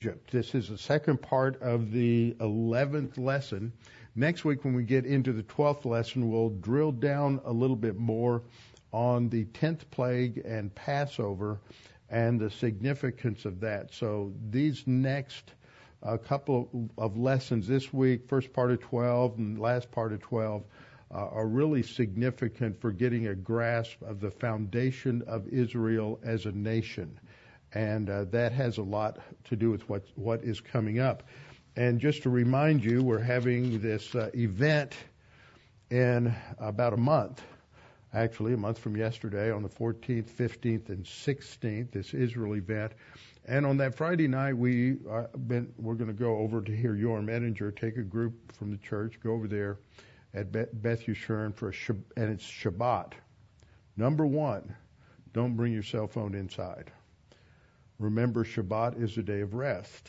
Egypt. This is the second part of the 11th lesson. Next week, when we get into the 12th lesson, we'll drill down a little bit more on the 10th plague and Passover and the significance of that. So these next uh, couple of lessons this week, first part of 12 and last part of 12, uh, are really significant for getting a grasp of the foundation of Israel as a nation and uh, that has a lot to do with what what is coming up. And just to remind you, we're having this uh, event in about a month, actually a month from yesterday, on the 14th, 15th, and 16th. This Israel event. And on that Friday night, we uh, been, we're going to go over to hear Yoram Ettinger take a group from the church, go over there at Beth, Yeshurun for a Shabbat, and it's Shabbat. Number one, don't bring your cell phone inside. Remember, Shabbat is a day of rest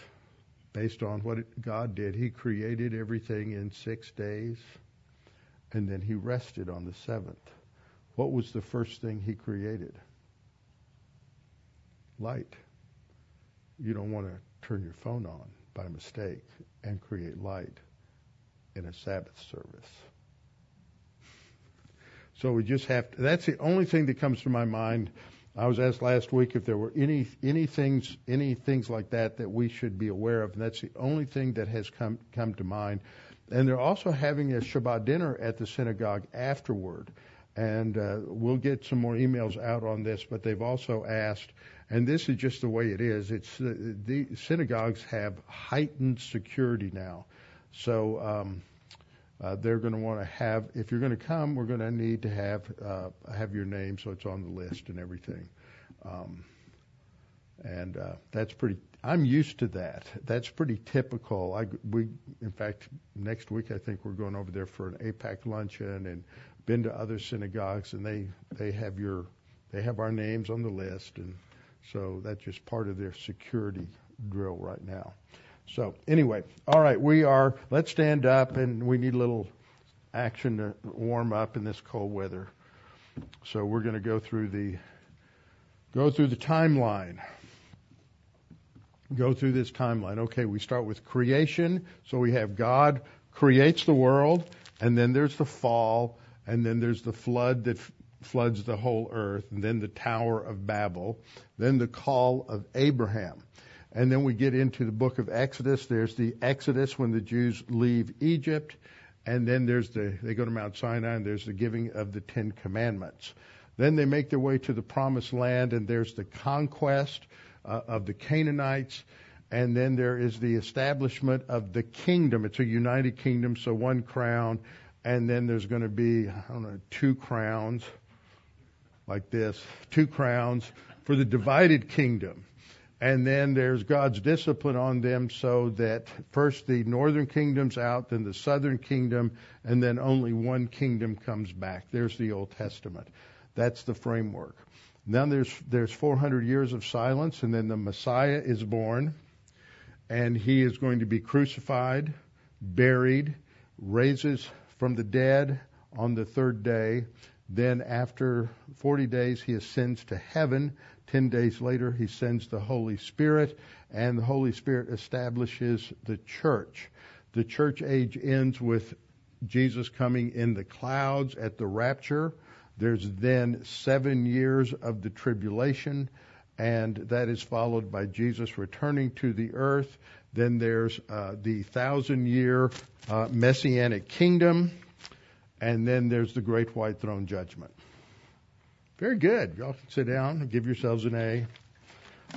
based on what God did. He created everything in six days, and then He rested on the seventh. What was the first thing He created? Light. You don't want to turn your phone on by mistake and create light in a Sabbath service. So we just have to, that's the only thing that comes to my mind I was asked last week if there were any any things any things like that that we should be aware of, and that's the only thing that has come come to mind. And they're also having a Shabbat dinner at the synagogue afterward, and uh, we'll get some more emails out on this. But they've also asked, and this is just the way it is. It's uh, the synagogues have heightened security now, so. Um, uh, they're going to want to have. If you're going to come, we're going to need to have uh, have your name so it's on the list and everything. Um, and uh, that's pretty. I'm used to that. That's pretty typical. I we in fact next week I think we're going over there for an AIPAC luncheon and been to other synagogues and they they have your they have our names on the list and so that's just part of their security drill right now. So anyway, all right, we are. Let's stand up, and we need a little action to warm up in this cold weather. So we're going to go through the go through the timeline. Go through this timeline. Okay, we start with creation. So we have God creates the world, and then there's the fall, and then there's the flood that f- floods the whole earth, and then the Tower of Babel, then the call of Abraham. And then we get into the book of Exodus. There's the Exodus when the Jews leave Egypt. And then there's the, they go to Mount Sinai and there's the giving of the Ten Commandments. Then they make their way to the promised land and there's the conquest uh, of the Canaanites. And then there is the establishment of the kingdom. It's a united kingdom, so one crown. And then there's going to be, I don't know, two crowns like this, two crowns for the divided kingdom. And then there's God's discipline on them so that first the northern kingdom's out, then the southern kingdom, and then only one kingdom comes back. There's the Old Testament. That's the framework. Then there's, there's 400 years of silence, and then the Messiah is born, and he is going to be crucified, buried, raises from the dead on the third day. Then after 40 days, he ascends to heaven Ten days later, he sends the Holy Spirit, and the Holy Spirit establishes the church. The church age ends with Jesus coming in the clouds at the rapture. There's then seven years of the tribulation, and that is followed by Jesus returning to the earth. Then there's uh, the thousand year uh, messianic kingdom, and then there's the great white throne judgment. Very good. Y'all can sit down and give yourselves an A.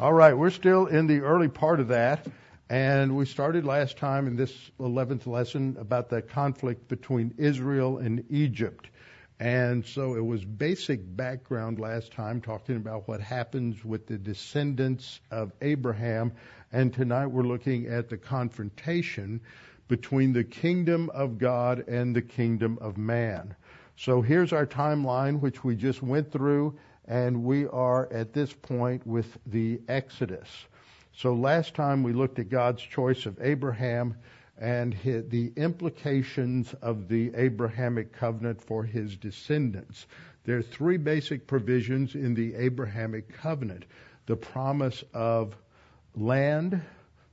All right, we're still in the early part of that, and we started last time in this 11th lesson about the conflict between Israel and Egypt. And so it was basic background last time talking about what happens with the descendants of Abraham. And tonight we're looking at the confrontation between the kingdom of God and the kingdom of man. So here's our timeline, which we just went through, and we are at this point with the Exodus. So last time we looked at God's choice of Abraham and the implications of the Abrahamic covenant for his descendants. There are three basic provisions in the Abrahamic covenant the promise of land,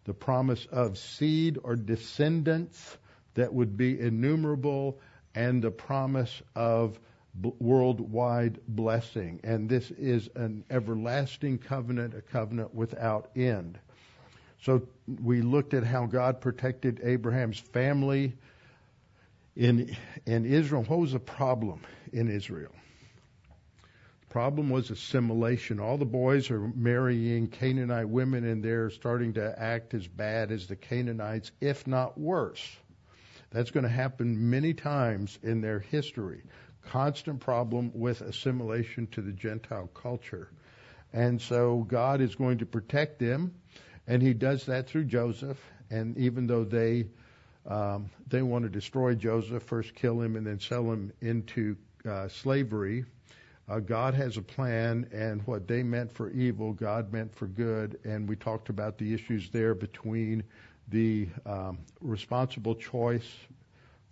the promise of seed or descendants that would be innumerable, and the promise of b- worldwide blessing. And this is an everlasting covenant, a covenant without end. So we looked at how God protected Abraham's family in in Israel. What was the problem in Israel? The problem was assimilation. All the boys are marrying Canaanite women and they're starting to act as bad as the Canaanites, if not worse. That's going to happen many times in their history. Constant problem with assimilation to the Gentile culture. And so God is going to protect them, and He does that through Joseph. And even though they um, they want to destroy Joseph, first kill him, and then sell him into uh, slavery, uh, God has a plan, and what they meant for evil, God meant for good. And we talked about the issues there between the um, responsible choice,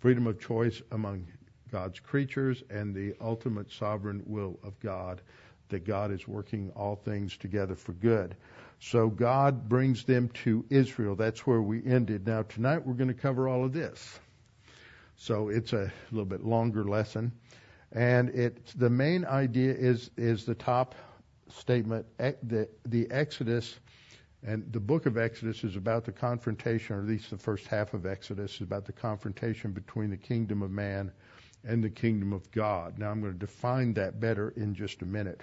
freedom of choice among God's creatures, and the ultimate sovereign will of God, that God is working all things together for good. So God brings them to Israel. That's where we ended. Now tonight we're going to cover all of this. So it's a little bit longer lesson, and it's the main idea is is the top statement. The the Exodus and the book of Exodus is about the confrontation, or at least the first half of Exodus is about the confrontation between the kingdom of man and the kingdom of God. Now I'm going to define that better in just a minute.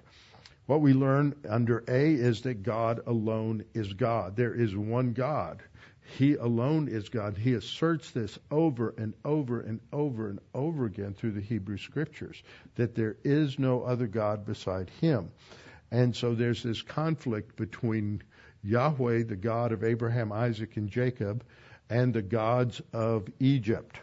What we learn under A is that God alone is God. There is one God. He alone is God. He asserts this over and over and over and over again through the Hebrew scriptures that there is no other God beside him. And so there's this conflict between Yahweh, the God of Abraham, Isaac, and Jacob, and the gods of Egypt.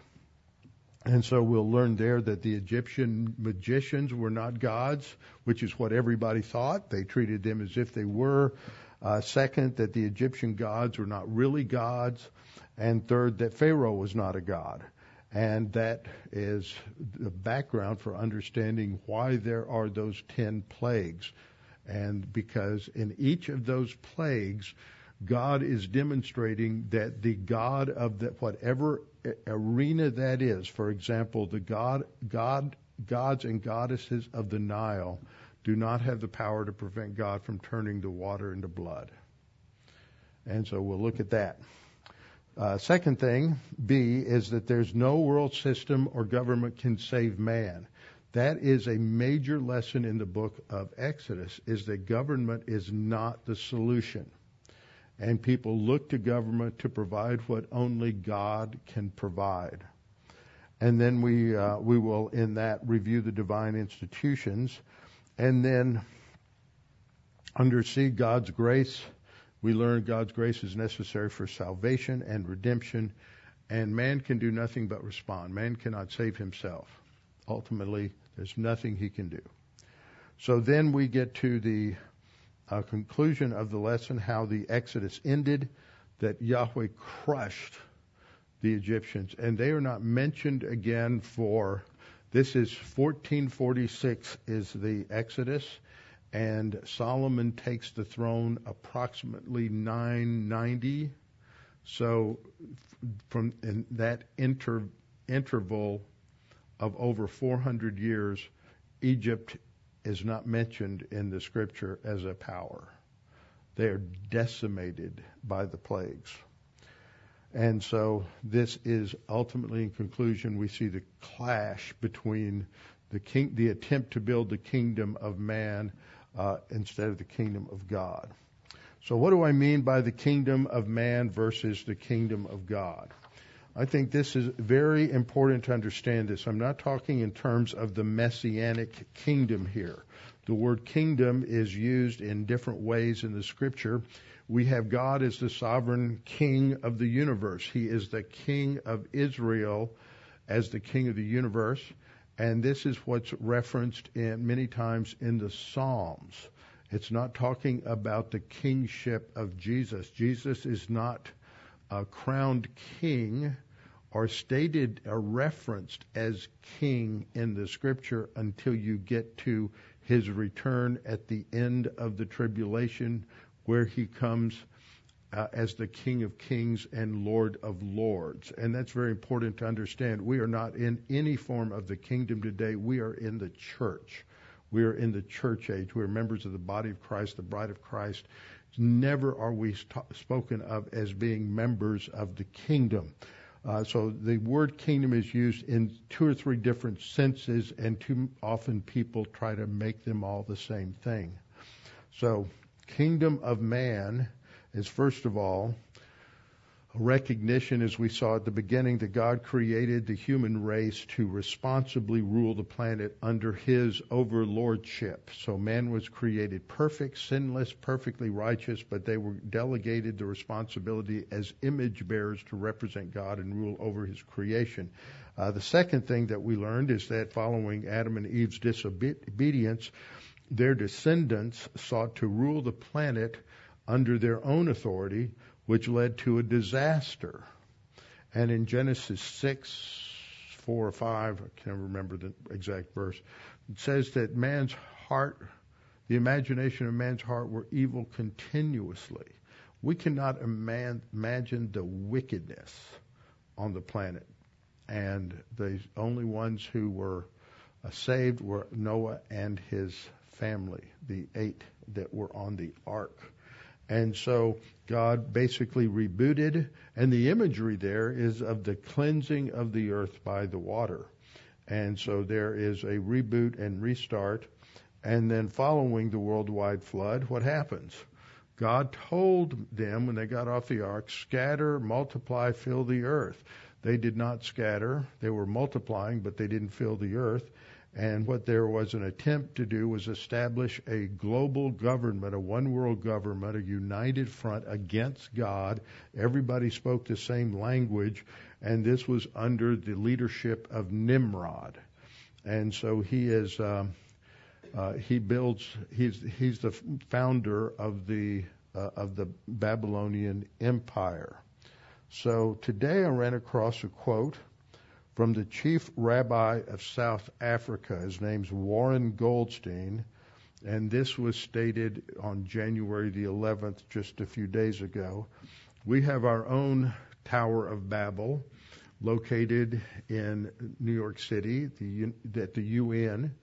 And so we'll learn there that the Egyptian magicians were not gods, which is what everybody thought. They treated them as if they were. Uh, second, that the Egyptian gods were not really gods. And third, that Pharaoh was not a god. And that is the background for understanding why there are those ten plagues. And because in each of those plagues, God is demonstrating that the God of the, whatever arena that is, for example, the God, God, gods and goddesses of the Nile do not have the power to prevent God from turning the water into blood. And so we'll look at that. Uh, second thing, B, is that there's no world system or government can save man. That is a major lesson in the book of Exodus, is that government is not the solution. And people look to government to provide what only God can provide. And then we, uh, we will, in that, review the divine institutions. And then, under C, God's grace, we learn God's grace is necessary for salvation and redemption. And man can do nothing but respond. Man cannot save himself. Ultimately, there's nothing he can do. So then we get to the uh, conclusion of the lesson how the Exodus ended, that Yahweh crushed the Egyptians. And they are not mentioned again for, this is 1446 is the Exodus, and Solomon takes the throne approximately 990. So from in that inter, interval of over 400 years, Egypt is not mentioned in the scripture as a power. They are decimated by the plagues. And so this is ultimately in conclusion we see the clash between the king, the attempt to build the kingdom of man uh, instead of the kingdom of God. So what do I mean by the kingdom of man versus the kingdom of God? I think this is very important to understand this. I'm not talking in terms of the messianic kingdom here. The word kingdom is used in different ways in the scripture. We have God as the sovereign king of the universe. He is the king of Israel as the king of the universe. And this is what's referenced in many times in the Psalms. It's not talking about the kingship of Jesus. Jesus is not a crowned king are stated or referenced as king in the scripture until you get to his return at the end of the tribulation where he comes uh, as the King of Kings and Lord of Lords. And that's very important to understand. We are not in any form of the kingdom today. We are in the church. We are in the church age. We are members of the body of Christ, the bride of Christ. Never are we st- spoken of as being members of the kingdom. Uh, so the word kingdom is used in two or three different senses, and too often people try to make them all the same thing. So, kingdom of man is first of all recognition, as we saw at the beginning, that God created the human race to responsibly rule the planet under His overlordship. So man was created perfect, sinless, perfectly righteous, but they were delegated the responsibility as image bearers to represent God and rule over His creation. Uh, the second thing that we learned is that following Adam and Eve's disobedience, their descendants sought to rule the planet under their own authority which led to a disaster. And in Genesis 6, 4 or 5, I can't remember the exact verse, it says that man's heart, the imagination of man's heart were evil continuously. We cannot imagine the wickedness on the planet. And the only ones who were uh, saved were Noah and his family, the eight that were on the ark. And so God basically rebooted, and the imagery there is of the cleansing of the earth by the water. And so there is a reboot and restart. And then following the worldwide flood, what happens? God told them when they got off the ark, scatter, multiply, fill the earth. They did not scatter. They were multiplying, but they didn't fill the earth. And what there was an attempt to do was establish a global government, a one world government, a united front against God. Everybody spoke the same language, and this was under the leadership of Nimrod. And so he is, um, uh, he builds, he's, he's the founder of the, uh, of the Babylonian Empire. So today I ran across a quote from the chief rabbi of South Africa. His name's Warren Goldstein, and this was stated on January the 11th, just a few days ago. We have our own Tower of Babel located in New York City the, at the UN.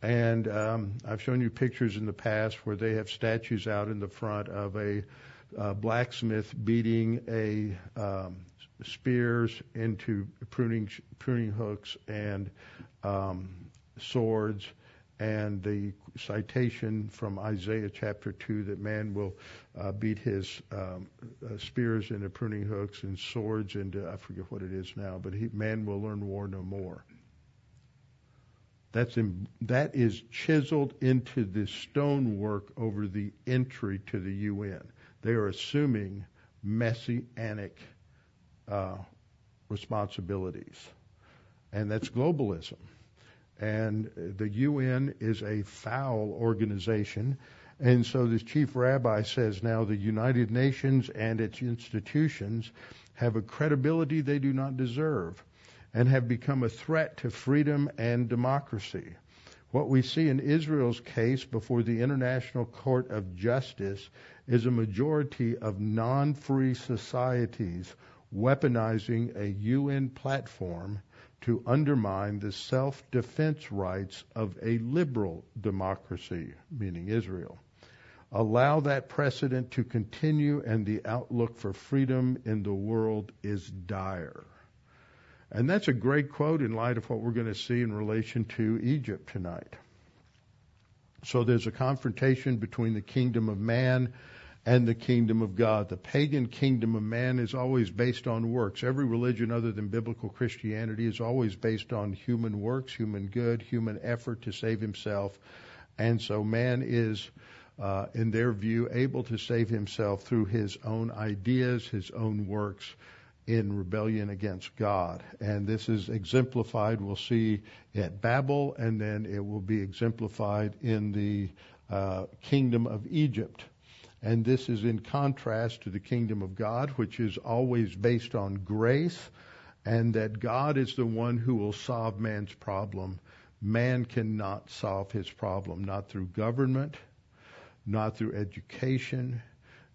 And um, I've shown you pictures in the past where they have statues out in the front of a uh, blacksmith beating a um, spears into pruning pruning hooks and um, swords, and the citation from Isaiah chapter two that man will uh, beat his um, uh, spears into pruning hooks and swords into I forget what it is now, but he, man will learn war no more. That's in, that is chiseled into the stonework over the entry to the UN. They are assuming messianic uh, responsibilities, and that's globalism. And the UN is a foul organization. And so the chief rabbi says now the United Nations and its institutions have a credibility they do not deserve and have become a threat to freedom and democracy. What we see in Israel's case before the International Court of Justice is a majority of non free societies weaponizing a UN platform to undermine the self defense rights of a liberal democracy, meaning Israel. Allow that precedent to continue, and the outlook for freedom in the world is dire. And that's a great quote in light of what we're going to see in relation to Egypt tonight. So there's a confrontation between the kingdom of man and the kingdom of God. The pagan kingdom of man is always based on works. Every religion other than biblical Christianity is always based on human works, human good, human effort to save himself. And so man is, uh, in their view, able to save himself through his own ideas, his own works in rebellion against God. And this is exemplified, we'll see at Babel, and then it will be exemplified in the uh, kingdom of Egypt. And this is in contrast to the kingdom of God, which is always based on grace, and that God is the one who will solve man's problem. Man cannot solve his problem, not through government, not through education,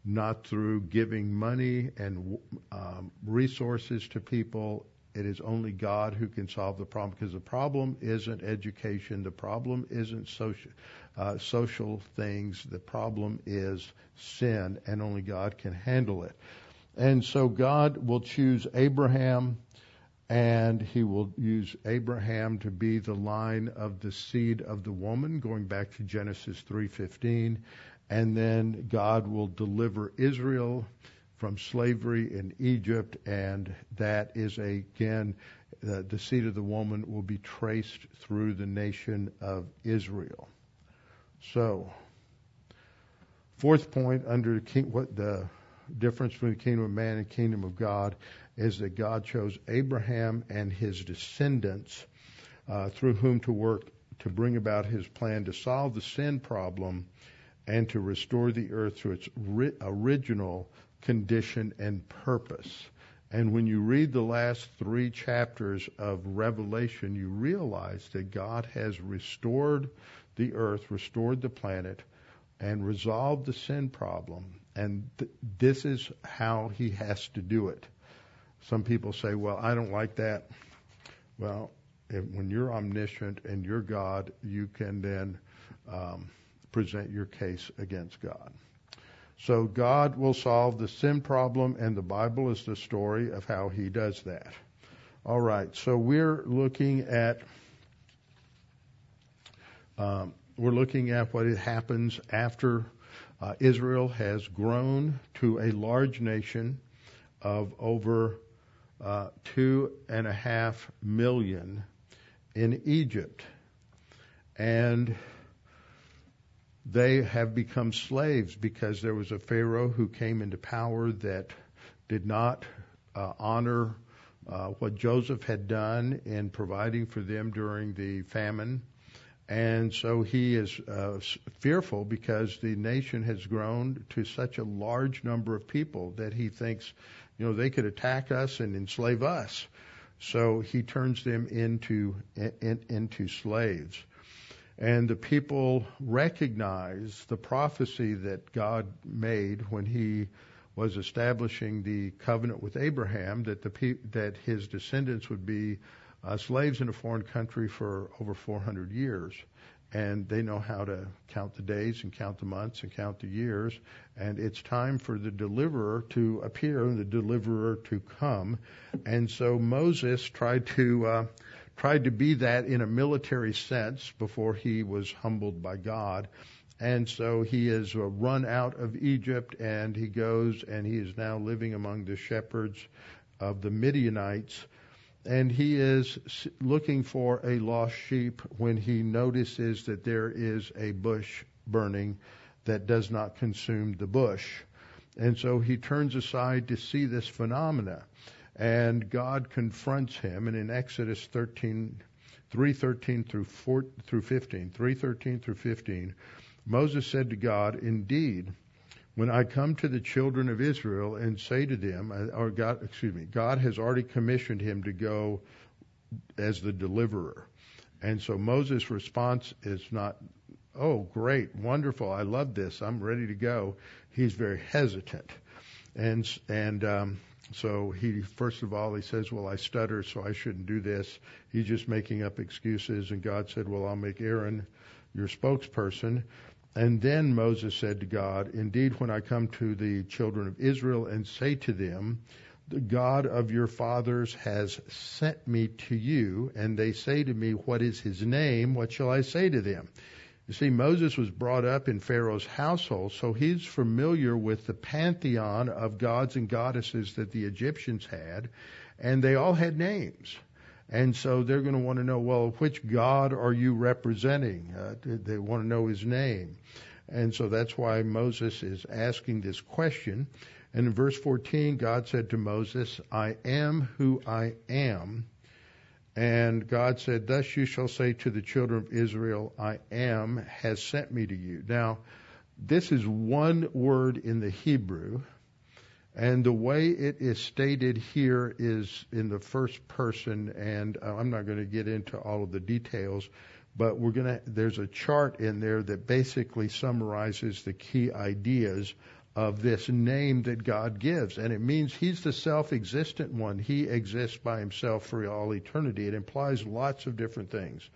not through giving money and um, resources to people. It is only God who can solve the problem because the problem isn't education. The problem isn't social, uh, social things. The problem is sin, and only God can handle it. And so God will choose Abraham and he will use Abraham to be the line of the seed of the woman going back to Genesis 3:15 and then God will deliver Israel from slavery in Egypt and that is again uh, the seed of the woman will be traced through the nation of Israel. So fourth point under king, what the difference between the kingdom of man and kingdom of God is that God chose Abraham and his descendants uh, through whom to work to bring about his plan to solve the sin problem and to restore the earth to its ri- original condition and purpose. And when you read the last three chapters of Revelation, you realize that God has restored the earth, restored the planet, and resolved the sin problem. And th- this is how he has to do it. Some people say, well, I don't like that. Well, if, when you're omniscient and you're God, you can then um, present your case against God. So God will solve the sin problem, and the Bible is the story of how He does that. All right, so we're looking at um, we're looking at what happens after uh, Israel has grown to a large nation of over uh, two and a half million in Egypt. And they have become slaves because there was a Pharaoh who came into power that did not uh, honor uh, what Joseph had done in providing for them during the famine. And so he is uh, fearful because the nation has grown to such a large number of people that he thinks you know, they could attack us and enslave us. So he turns them into in, into slaves. And the people recognize the prophecy that God made when he was establishing the covenant with Abraham that the that his descendants would be uh, slaves in a foreign country for over 400 years and they know how to count the days and count the months and count the years. And it's time for the deliverer to appear and the deliverer to come. And so Moses tried to uh, tried to be that in a military sense before he was humbled by God. And so he is uh, run out of Egypt and he goes and he is now living among the shepherds of the Midianites and he is looking for a lost sheep when he notices that there is a bush burning that does not consume the bush. And so he turns aside to see this phenomena. And God confronts him. And in Exodus 13, 3:13 through 4, through 15, 3:13 through 15, Moses said to God, "Indeed, when I come to the children of Israel and say to them, uh, or God, excuse me, God has already commissioned him to go as the deliverer. And so Moses' response is not, oh, great, wonderful, I love this, I'm ready to go. He's very hesitant. And, and, um, so he, first of all, he says, well, I stutter, so I shouldn't do this. He's just making up excuses. And God said, well, I'll make Aaron your spokesperson. And then Moses said to God, Indeed, when I come to the children of Israel and say to them, The God of your fathers has sent me to you, and they say to me, What is his name? What shall I say to them? You see, Moses was brought up in Pharaoh's household, so he's familiar with the pantheon of gods and goddesses that the Egyptians had, and they all had names. And so they're going to want to know, well, which God are you representing? Uh, they want to know his name. And so that's why Moses is asking this question. And in verse 14, God said to Moses, I am who I am. And God said, Thus you shall say to the children of Israel, I am has sent me to you. Now, this is one word in the Hebrew and the way it is stated here is in the first person, and uh, I'm not going to get into all of the details, but we're going to, there's a chart in there that basically summarizes the key ideas of this name that God gives. And it means He's the self existent one. He exists by Himself for all eternity. It implies lots of different things.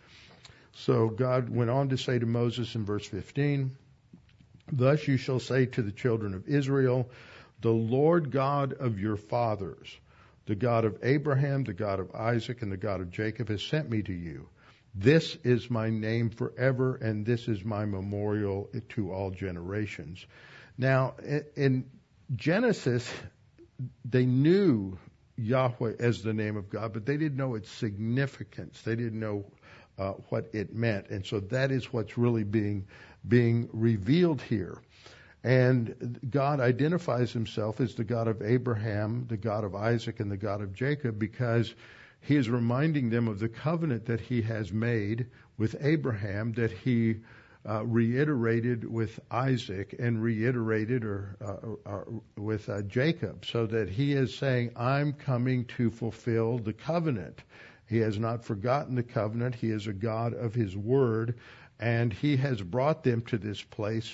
So God went on to say to Moses in verse 15, Thus you shall say to the children of Israel, The Lord God of your fathers, the God of Abraham, the God of Isaac, and the God of Jacob has sent me to you. This is my name forever, and this is my memorial to all generations. Now, in Genesis, they knew Yahweh as the name of God, but they didn't know its significance. They didn't know uh, what it meant, and so that is what's really being being revealed here. And God identifies himself as the God of Abraham, the God of Isaac, and the God of Jacob because he is reminding them of the covenant that he has made with Abraham that he uh, reiterated with Isaac and reiterated or, uh, or with uh, Jacob, so that he is saying, "I'm coming to fulfill the covenant." He has not forgotten the covenant. He is a God of His word, and He has brought them to this place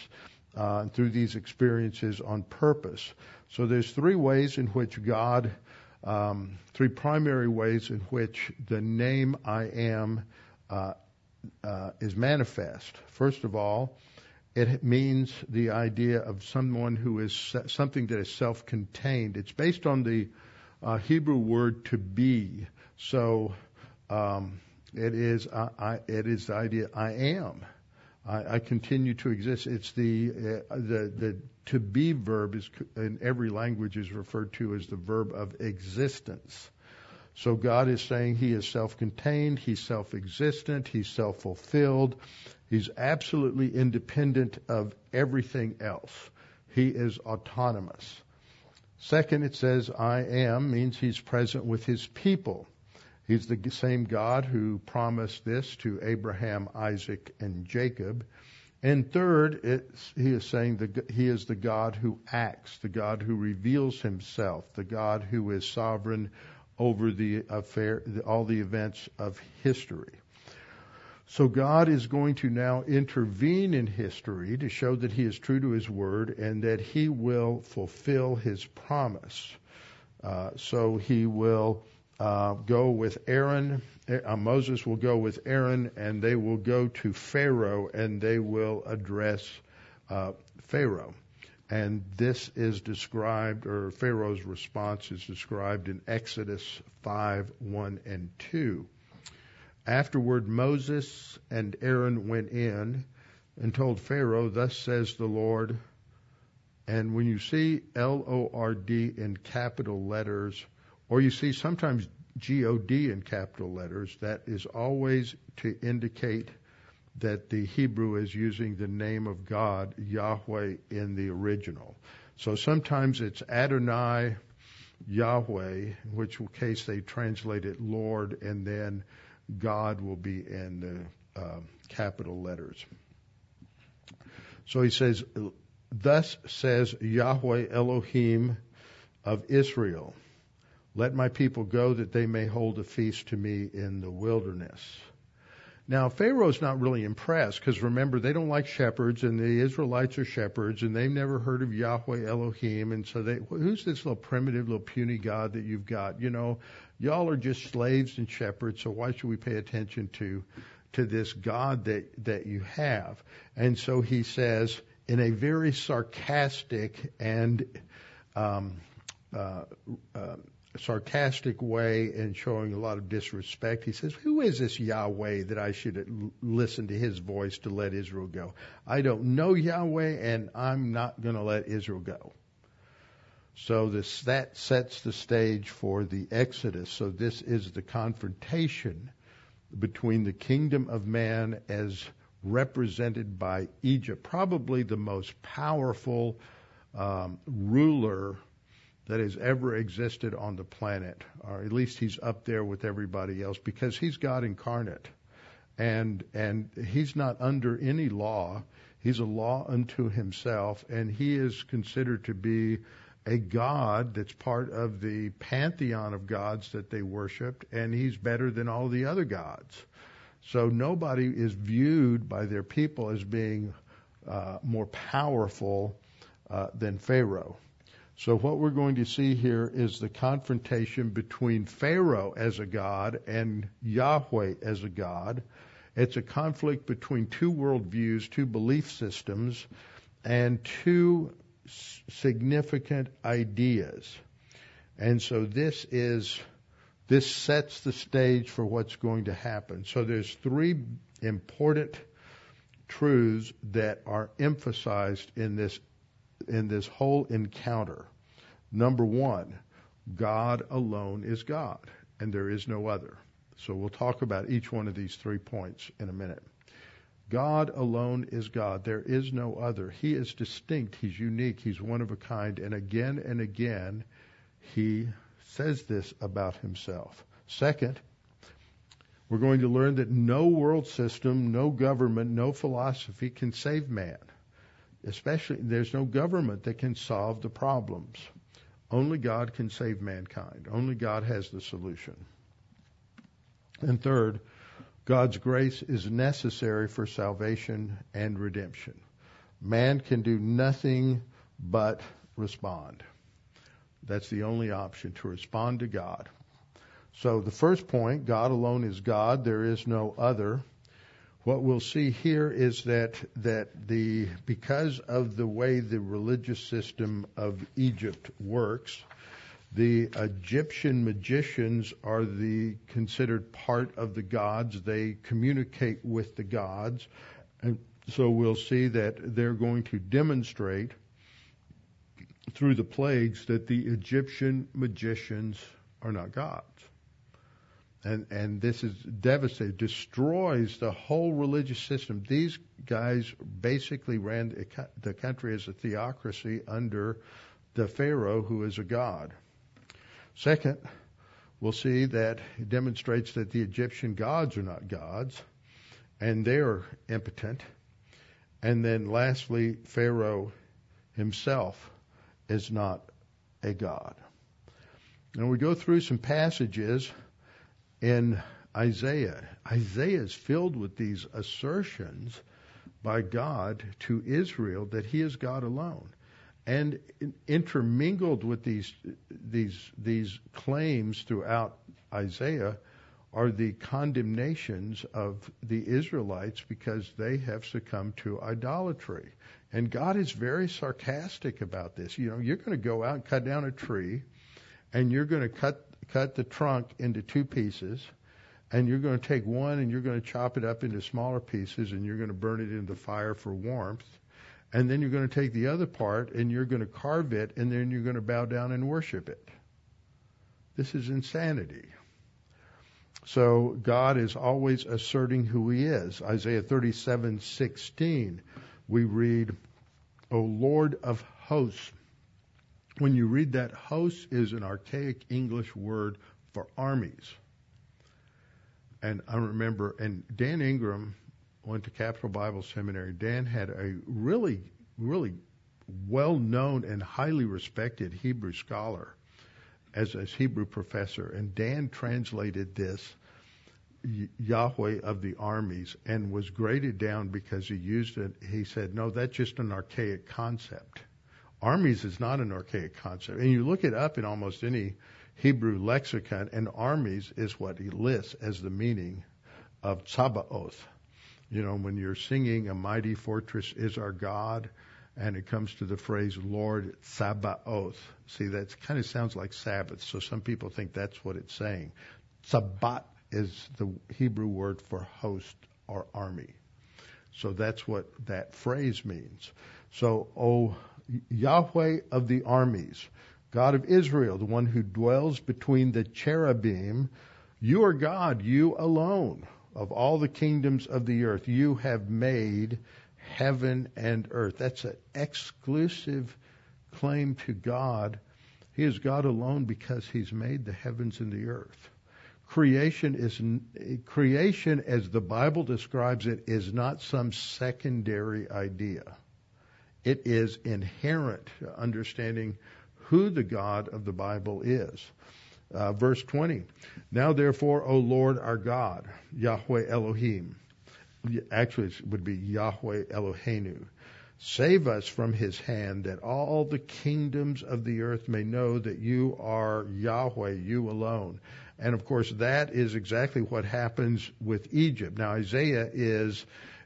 uh, through these experiences on purpose. So there's three ways in which God um, three primary ways in which the name I am uh, uh, is manifest. First of all, it means the idea of someone who is something that is self-contained. It's based on the uh, Hebrew word to be. So um, it is I, I, it is the idea I am. I, I continue to exist. It's the uh, the the to be verb is in every language is referred to as the verb of existence. So God is saying He is self-contained, He's self-existent, He's self-fulfilled, He's absolutely independent of everything else. He is autonomous. Second, it says I am means He's present with His people. He's the same God who promised this to Abraham, Isaac, and Jacob. And third, he is saying that he is the God who acts, the God who reveals himself, the God who is sovereign over the affair, all the events of history. So God is going to now intervene in history to show that he is true to his word and that he will fulfill his promise. Uh, so he will uh, go with Aaron. Uh, Moses will go with Aaron, and they will go to Pharaoh, and they will address uh, Pharaoh. And this is described, or Pharaoh's response is described in Exodus 5 1 and 2. Afterward, Moses and Aaron went in and told Pharaoh, Thus says the Lord. And when you see L O R D in capital letters, or you see sometimes God in capital letters, that is always to indicate that the Hebrew is using the name of God, Yahweh, in the original. So sometimes it's Adonai Yahweh, in which case they translate it Lord, and then God will be in the uh, capital letters. So he says, Thus says Yahweh Elohim of Israel. Let my people go that they may hold a feast to me in the wilderness. Now, Pharaoh's not really impressed because remember, they don't like shepherds and the Israelites are shepherds and they've never heard of Yahweh Elohim. And so they, who's this little primitive, little puny God that you've got? You know, y'all are just slaves and shepherds, so why should we pay attention to, to this God that, that you have? And so he says in a very sarcastic and, um, uh, uh, sarcastic way and showing a lot of disrespect. He says, Who is this Yahweh that I should listen to his voice to let Israel go? I don't know Yahweh and I'm not going to let Israel go. So this, that sets the stage for the Exodus. So this is the confrontation between the kingdom of man as represented by Egypt, probably the most powerful um, ruler that has ever existed on the planet, or at least he's up there with everybody else because he's God incarnate. And, and he's not under any law. He's a law unto himself, and he is considered to be a God that's part of the pantheon of gods that they worshiped, and he's better than all the other gods. So nobody is viewed by their people as being uh, more powerful uh, than Pharaoh. So what we're going to see here is the confrontation between Pharaoh as a god and Yahweh as a god. It's a conflict between two worldviews, two belief systems, and two significant ideas. And so this is this sets the stage for what's going to happen. So there's three important truths that are emphasized in this in this whole encounter. Number 1, God alone is God and there is no other. So we'll talk about each one of these three points in a minute. God alone is God. There is no other. He is distinct. He's unique. He's one of a kind. And again and again, he says this about himself. Second, we're going to learn that no world system, no government, no philosophy can save man. Especially, there's no government that can solve the problems. Only God can save mankind. Only God has the solution. And third, God's grace is necessary for salvation and redemption. Man can do nothing but respond. That's the only option to respond to God. So the first point, God alone is God, there is no other. What we'll see here is that that the because of the way the religious system of Egypt works, the Egyptian magicians are the considered part of the gods. They communicate with the gods. And so we'll see that they're going to demonstrate through the plagues that the Egyptian magicians are not gods. And, and this is devastating, destroys the whole religious system. These guys basically ran the country as a theocracy under the Pharaoh, who is a god. Second, we'll see that it demonstrates that the Egyptian gods are not gods, and they are impotent. And then lastly, Pharaoh himself is not a god. And we go through some passages in Isaiah. Isaiah is filled with these assertions by God to Israel that he is God alone and intermingled with these these these claims throughout Isaiah are the condemnations of the Israelites because they have succumbed to idolatry. And God is very sarcastic about this. You know, you're going to go out and cut down a tree and you're going to cut cut the trunk into two pieces and you're going to take one and you're going to chop it up into smaller pieces and you're going to burn it in the fire for warmth and then you're going to take the other part and you're going to carve it and then you're going to bow down and worship it. This is insanity. So God is always asserting who he is. Isaiah 37:16 we read, "O Lord of hosts." When you read that, host is an archaic English word for armies. And I remember, and Dan Ingram went to Capital Bible Seminary. Dan had a really, really well known and highly respected Hebrew scholar as a Hebrew professor. And Dan translated this Yahweh of the armies and was graded down because he used it. He said, no, that's just an archaic concept. Armies is not an archaic concept. And you look it up in almost any Hebrew lexicon, and armies is what he lists as the meaning of Tsabaoth. You know, when you're singing, A Mighty Fortress is Our God, and it comes to the phrase Lord Sabaoth. See, that kind of sounds like Sabbath, so some people think that's what it's saying. Sabat is the Hebrew word for host or army. So that's what that phrase means. So, O Yahweh of the armies, God of Israel, the one who dwells between the cherubim, you are God, you alone of all the kingdoms of the earth. You have made heaven and earth. That's an exclusive claim to God. He is God alone because He's made the heavens and the earth. Creation is creation, as the Bible describes it, is not some secondary idea. It is inherent to understanding who the God of the Bible is. Uh, verse 20. Now therefore, O Lord our God, Yahweh Elohim. Actually, it would be Yahweh Eloheinu. Save us from his hand, that all the kingdoms of the earth may know that you are Yahweh, you alone. And of course, that is exactly what happens with Egypt. Now, Isaiah is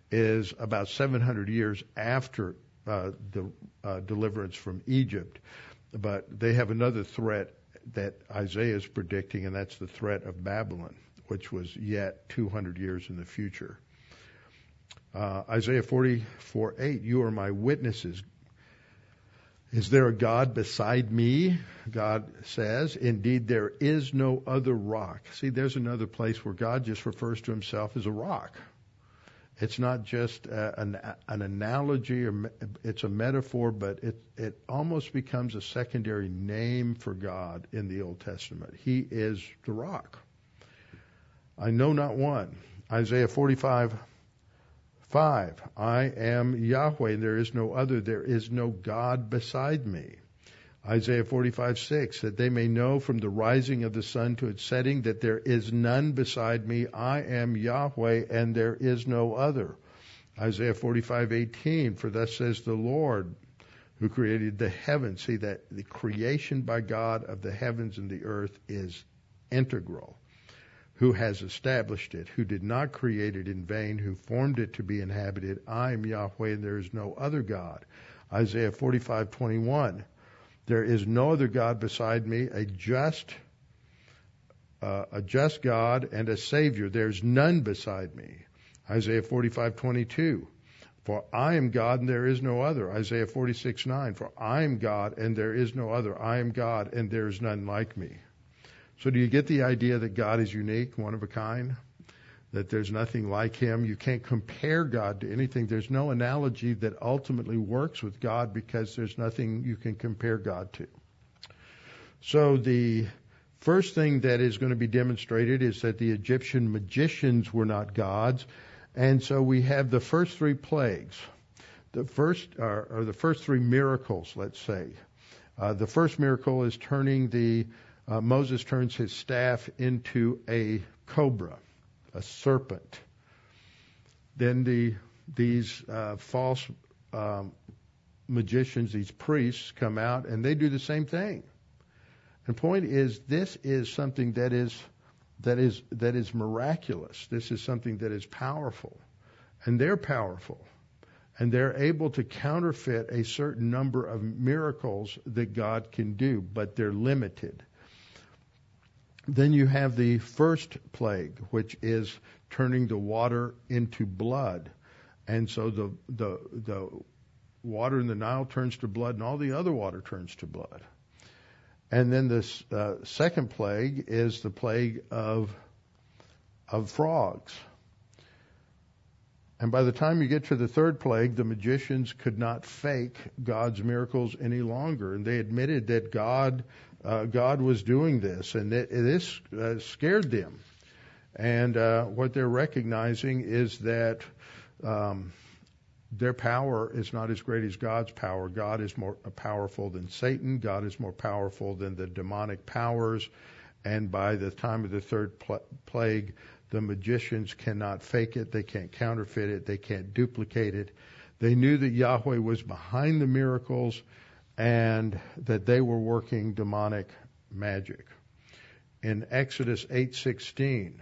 is about 700 years after uh, the uh, deliverance from Egypt, but they have another threat that Isaiah is predicting, and that's the threat of Babylon, which was yet 200 years in the future. Uh, Isaiah 44 8, you are my witnesses. Is there a God beside me? God says, Indeed, there is no other rock. See, there's another place where God just refers to himself as a rock. It's not just a, an, uh, an analogy or it's a metaphor, but it, it almost becomes a secondary name for God in the Old Testament. He is the rock. I know not one. Isaiah 45, 5. I am Yahweh, and there is no other. There is no God beside me. Isaiah 45, 6, that they may know from the rising of the sun to its setting that there is none beside me. I am Yahweh and there is no other. Isaiah 45, 18, for thus says the Lord who created the heavens. See that the creation by God of the heavens and the earth is integral. Who has established it, who did not create it in vain, who formed it to be inhabited. I am Yahweh and there is no other God. Isaiah 45:21 there is no other God beside me, a just, uh, a just God and a Savior. There's none beside me. Isaiah 45:22. For I am God and there is no other. Isaiah 46:9. For I am God and there is no other. I am God and there is none like me. So do you get the idea that God is unique, one of a kind? That there's nothing like him. You can't compare God to anything. There's no analogy that ultimately works with God because there's nothing you can compare God to. So the first thing that is going to be demonstrated is that the Egyptian magicians were not gods. And so we have the first three plagues. The first, or, or the first three miracles, let's say. Uh, the first miracle is turning the, uh, Moses turns his staff into a cobra a serpent. Then the these uh, false um, magicians, these priests, come out and they do the same thing. And point is, this is something that is that is that is miraculous. This is something that is powerful, and they're powerful, and they're able to counterfeit a certain number of miracles that God can do, but they're limited. Then you have the first plague, which is turning the water into blood. And so the, the, the water in the Nile turns to blood and all the other water turns to blood. And then this uh, second plague is the plague of, of frogs. And by the time you get to the third plague, the magicians could not fake God's miracles any longer. And they admitted that God uh, God was doing this, and it, this uh, scared them. And uh, what they're recognizing is that um, their power is not as great as God's power. God is more powerful than Satan. God is more powerful than the demonic powers. And by the time of the third pl- plague, the magicians cannot fake it. They can't counterfeit it. They can't duplicate it. They knew that Yahweh was behind the miracles and that they were working demonic magic. In Exodus 8:16,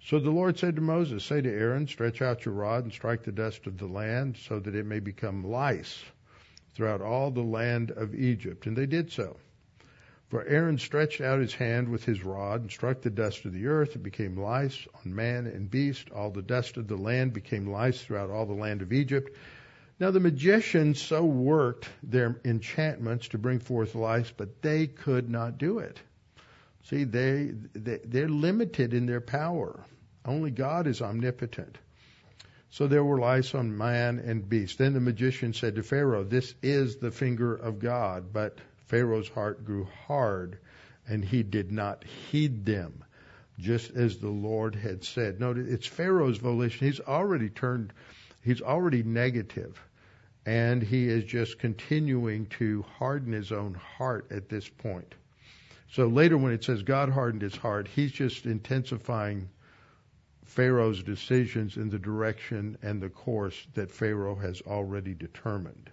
so the Lord said to Moses, "Say to Aaron, stretch out your rod and strike the dust of the land, so that it may become lice throughout all the land of Egypt." And they did so. For Aaron stretched out his hand with his rod and struck the dust of the earth. It became lice on man and beast. All the dust of the land became lice throughout all the land of Egypt. Now the magicians so worked their enchantments to bring forth lice, but they could not do it. See, they, they they're limited in their power. Only God is omnipotent. So there were lice on man and beast. Then the magician said to Pharaoh, This is the finger of God. But Pharaoh's heart grew hard, and he did not heed them, just as the Lord had said. Notice it's Pharaoh's volition. He's already turned he's already negative, and he is just continuing to harden his own heart at this point. So later, when it says God hardened his heart, he's just intensifying Pharaoh's decisions in the direction and the course that Pharaoh has already determined.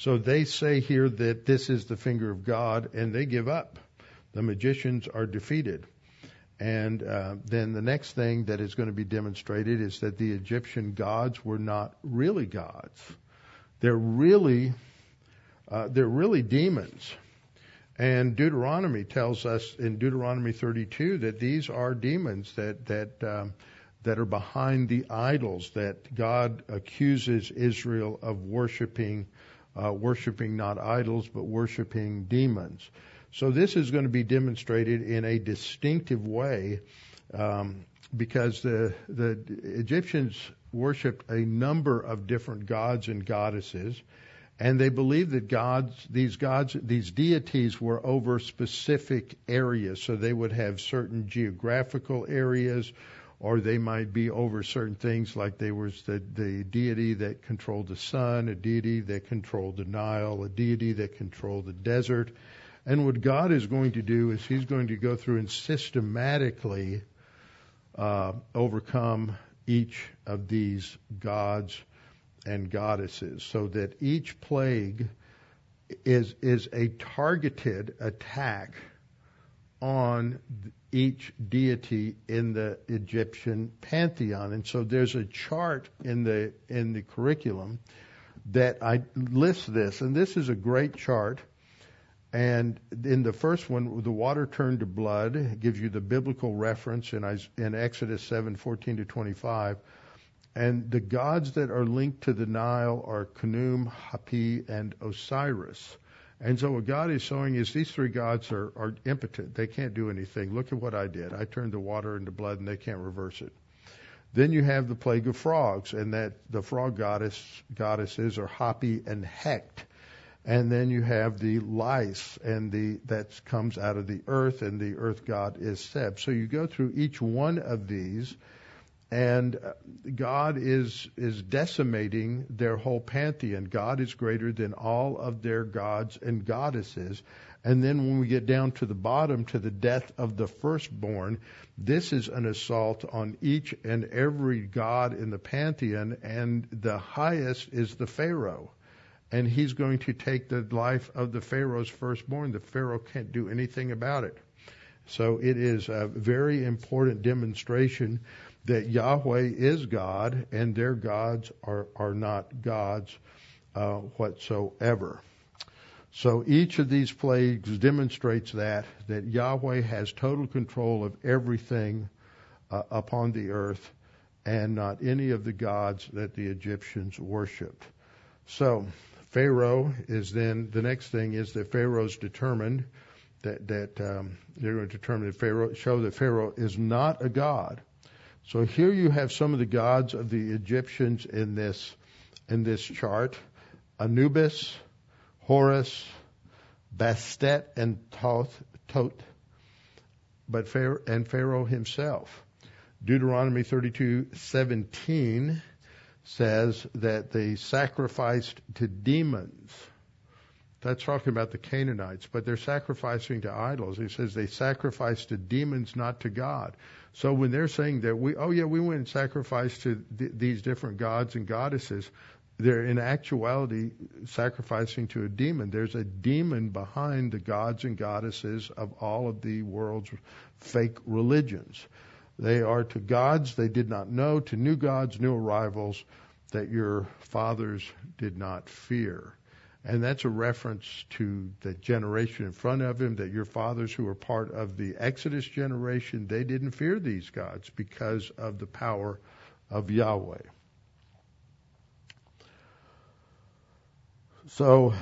So they say here that this is the finger of God, and they give up. The magicians are defeated. And uh, then the next thing that is going to be demonstrated is that the Egyptian gods were not really gods. They're really, uh, they're really demons. And Deuteronomy tells us in Deuteronomy 32 that these are demons that that um, that are behind the idols that God accuses Israel of worshiping, uh, worshiping not idols but worshiping demons. So this is going to be demonstrated in a distinctive way um, because the the Egyptians worshipped a number of different gods and goddesses and they believed that gods, these gods, these deities were over specific areas. So they would have certain geographical areas, or they might be over certain things, like there was the, the deity that controlled the sun, a deity that controlled the Nile, a deity that controlled the desert. And what God is going to do is He's going to go through and systematically uh, overcome each of these gods and goddesses, so that each plague is is a targeted attack on each deity in the Egyptian pantheon. And so there's a chart in the in the curriculum that I list this, and this is a great chart. And in the first one, the water turned to blood. Gives you the biblical reference in, in Exodus 7:14 to 25 and the gods that are linked to the Nile are Khnum, Hapi, and Osiris. And so what God is showing is these three gods are, are impotent. They can't do anything. Look at what I did. I turned the water into blood and they can't reverse it. Then you have the plague of frogs, and that the frog goddess goddesses are Hapi and Heqet. And then you have the lice, and the that comes out of the earth, and the earth god is Seb. So you go through each one of these, and uh, God is is decimating their whole pantheon. God is greater than all of their gods and goddesses. And then when we get down to the bottom to the death of the firstborn, this is an assault on each and every god in the pantheon and the highest is the pharaoh. And he's going to take the life of the pharaoh's firstborn. The pharaoh can't do anything about it. So it is a very important demonstration that Yahweh is God and their gods are, are not gods uh, whatsoever. So each of these plagues demonstrates that, that Yahweh has total control of everything uh, upon the earth and not any of the gods that the Egyptians worshipped. So Pharaoh is then, the next thing is that Pharaoh's determined that, that um, they're going to determine that Pharaoh, show that Pharaoh is not a god so here you have some of the gods of the Egyptians in this in this chart: Anubis, Horus, Bastet, and Thoth, Tot, but Pharaoh, and Pharaoh himself. Deuteronomy 32:17 says that they sacrificed to demons. That's talking about the Canaanites, but they're sacrificing to idols. He says they sacrificed to demons, not to God. So when they're saying that we, oh yeah, we went and sacrificed to th- these different gods and goddesses, they're in actuality sacrificing to a demon. There's a demon behind the gods and goddesses of all of the world's fake religions. They are to gods they did not know, to new gods, new arrivals that your fathers did not fear. And that's a reference to the generation in front of him, that your fathers who were part of the Exodus generation, they didn't fear these gods because of the power of Yahweh. So,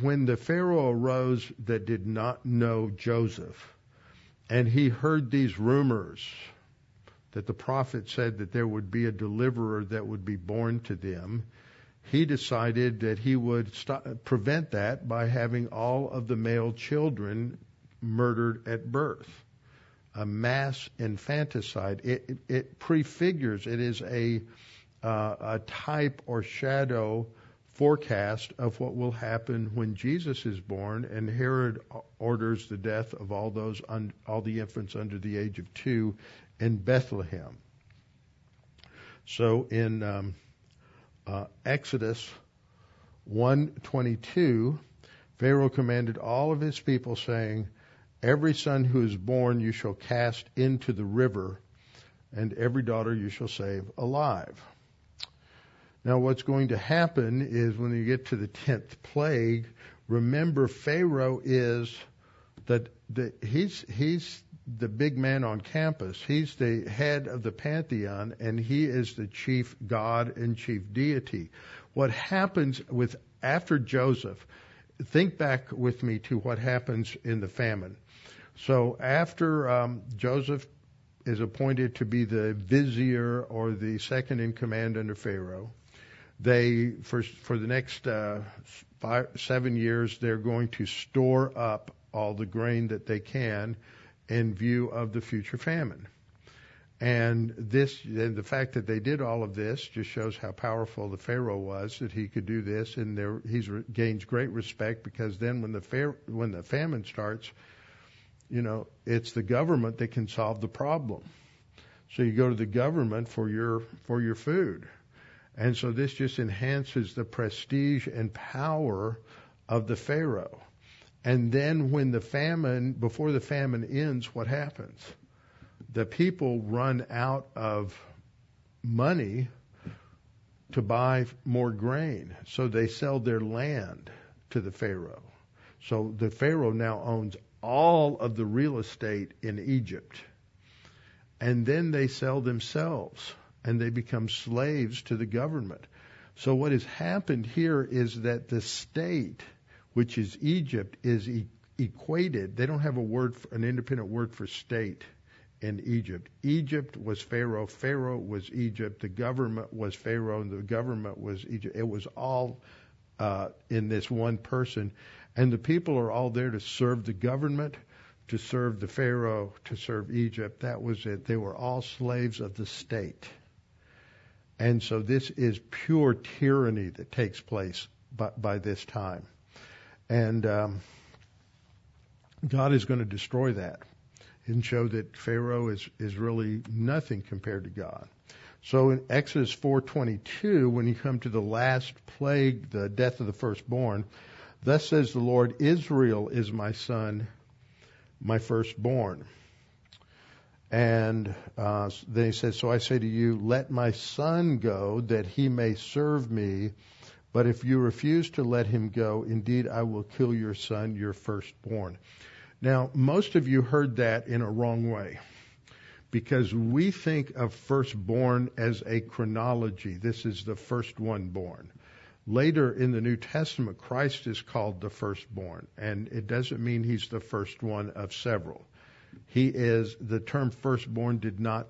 when the Pharaoh arose that did not know Joseph, and he heard these rumors that the prophet said that there would be a deliverer that would be born to them, he decided that he would stop, prevent that by having all of the male children murdered at birth. A mass infanticide. It, it, it prefigures, it is a, uh, a type or shadow forecast of what will happen when Jesus is born, and Herod orders the death of all those un, all the infants under the age of two in Bethlehem. So in um, Uh, Exodus 1:22, Pharaoh commanded all of his people, saying, "Every son who is born you shall cast into the river, and every daughter you shall save alive." Now, what's going to happen is when you get to the tenth plague, remember Pharaoh is that he's he's the big man on campus. He's the head of the pantheon, and he is the chief god and chief deity. What happens with after Joseph? Think back with me to what happens in the famine. So after um, Joseph is appointed to be the vizier or the second in command under Pharaoh, they for for the next uh, five seven years they're going to store up all the grain that they can in view of the future famine. And this, and the fact that they did all of this just shows how powerful the Pharaoh was that he could do this, and there he's gains great respect because then when the when the famine starts, you know, it's the government that can solve the problem. So you go to the government for your for your food. And so this just enhances the prestige and power of the Pharaoh. And then when the famine, before the famine ends, what happens? The people run out of money to buy more grain. So they sell their land to the Pharaoh. So the Pharaoh now owns all of the real estate in Egypt. And then they sell themselves and they become slaves to the government. So what has happened here is that the state, which is Egypt, is e- equated. They don't have a word, for, an independent word for state in Egypt. Egypt was Pharaoh. Pharaoh was Egypt. The government was Pharaoh, and the government was Egypt. It was all uh, in this one person, and the people are all there to serve the government, to serve the Pharaoh, to serve Egypt. That was it. They were all slaves of the state. And so this is pure tyranny that takes place by, by this time. And um, God is going to destroy that and show that Pharaoh is, is really nothing compared to God. So in Exodus 4:22, when you come to the last plague, the death of the firstborn, thus says the Lord, Israel is my son, my firstborn. And uh, then he says, So I say to you, let my son go that he may serve me. But if you refuse to let him go, indeed I will kill your son, your firstborn. Now, most of you heard that in a wrong way because we think of firstborn as a chronology. This is the first one born. Later in the New Testament, Christ is called the firstborn, and it doesn't mean he's the first one of several. He is, the term firstborn did not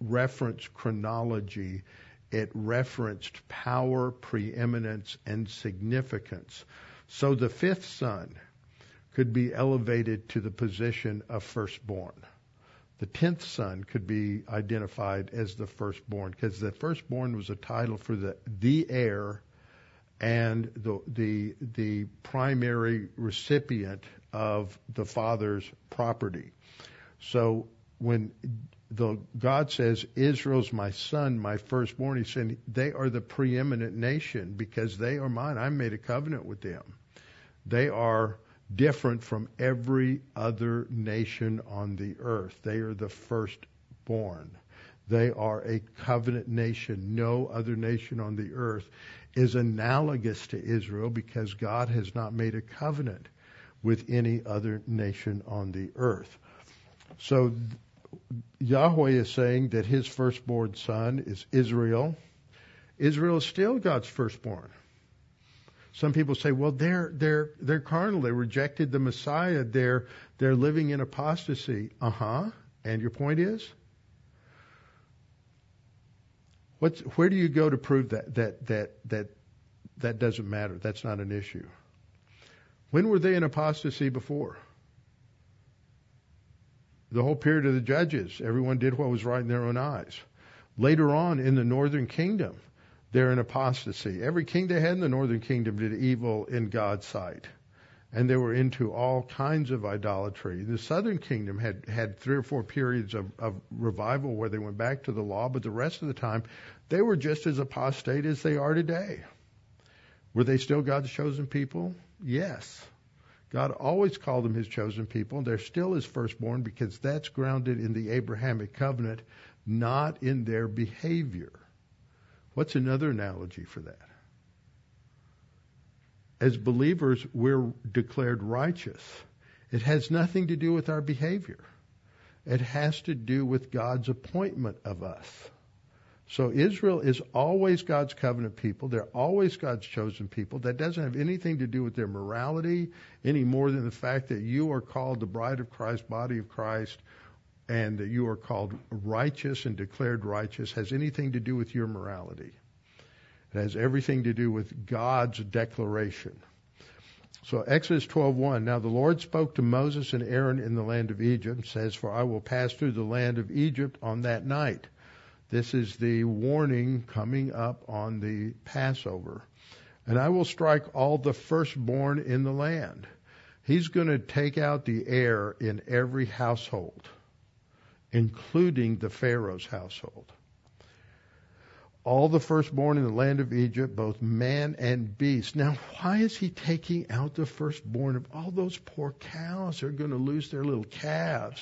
reference chronology. It referenced power, preeminence, and significance. So the fifth son could be elevated to the position of firstborn. The tenth son could be identified as the firstborn because the firstborn was a title for the the heir and the the the primary recipient of the father's property. So when the God says Israel's my son, my firstborn, he's saying they are the preeminent nation because they are mine. I made a covenant with them. They are different from every other nation on the earth. They are the firstborn. They are a covenant nation. No other nation on the earth is analogous to Israel because God has not made a covenant with any other nation on the earth. So Yahweh is saying that his firstborn son is Israel. Israel is still God's firstborn. Some people say, well, they're they're they're carnal. They rejected the Messiah. They're they're living in apostasy. Uh huh. And your point is, what's where do you go to prove that that that that that doesn't matter? That's not an issue. When were they in apostasy before? The whole period of the judges, everyone did what was right in their own eyes. Later on in the northern kingdom, they're in apostasy. Every king they had in the northern kingdom did evil in God's sight. And they were into all kinds of idolatry. The southern kingdom had, had three or four periods of, of revival where they went back to the law, but the rest of the time they were just as apostate as they are today. Were they still God's chosen people? Yes. God always called them his chosen people. and They're still his firstborn because that's grounded in the Abrahamic covenant, not in their behavior. What's another analogy for that? As believers, we're declared righteous. It has nothing to do with our behavior. It has to do with God's appointment of us. So Israel is always God's covenant people. They're always God's chosen people. That doesn't have anything to do with their morality any more than the fact that you are called the bride of Christ, body of Christ, and that you are called righteous and declared righteous has anything to do with your morality. It has everything to do with God's declaration. So Exodus 12:1 Now the Lord spoke to Moses and Aaron in the land of Egypt says for I will pass through the land of Egypt on that night. This is the warning coming up on the Passover. And I will strike all the firstborn in the land. He's going to take out the heir in every household, including the Pharaoh's household all the firstborn in the land of Egypt, both man and beast. Now, why is he taking out the firstborn of all those poor cows? They're going to lose their little calves.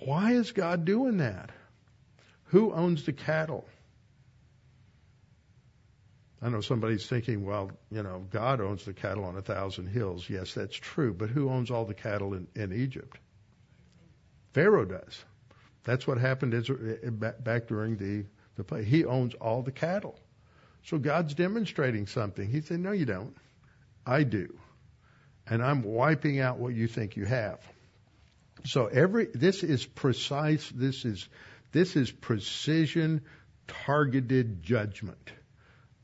Why is God doing that? Who owns the cattle? I know somebody's thinking, well, you know, God owns the cattle on a thousand hills. Yes, that's true. But who owns all the cattle in, in Egypt? Pharaoh does. That's what happened eh, back during the the place. He owns all the cattle. So God's demonstrating something. He said, No, you don't. I do. And I'm wiping out what you think you have. So every this is precise, this is this is precision targeted judgment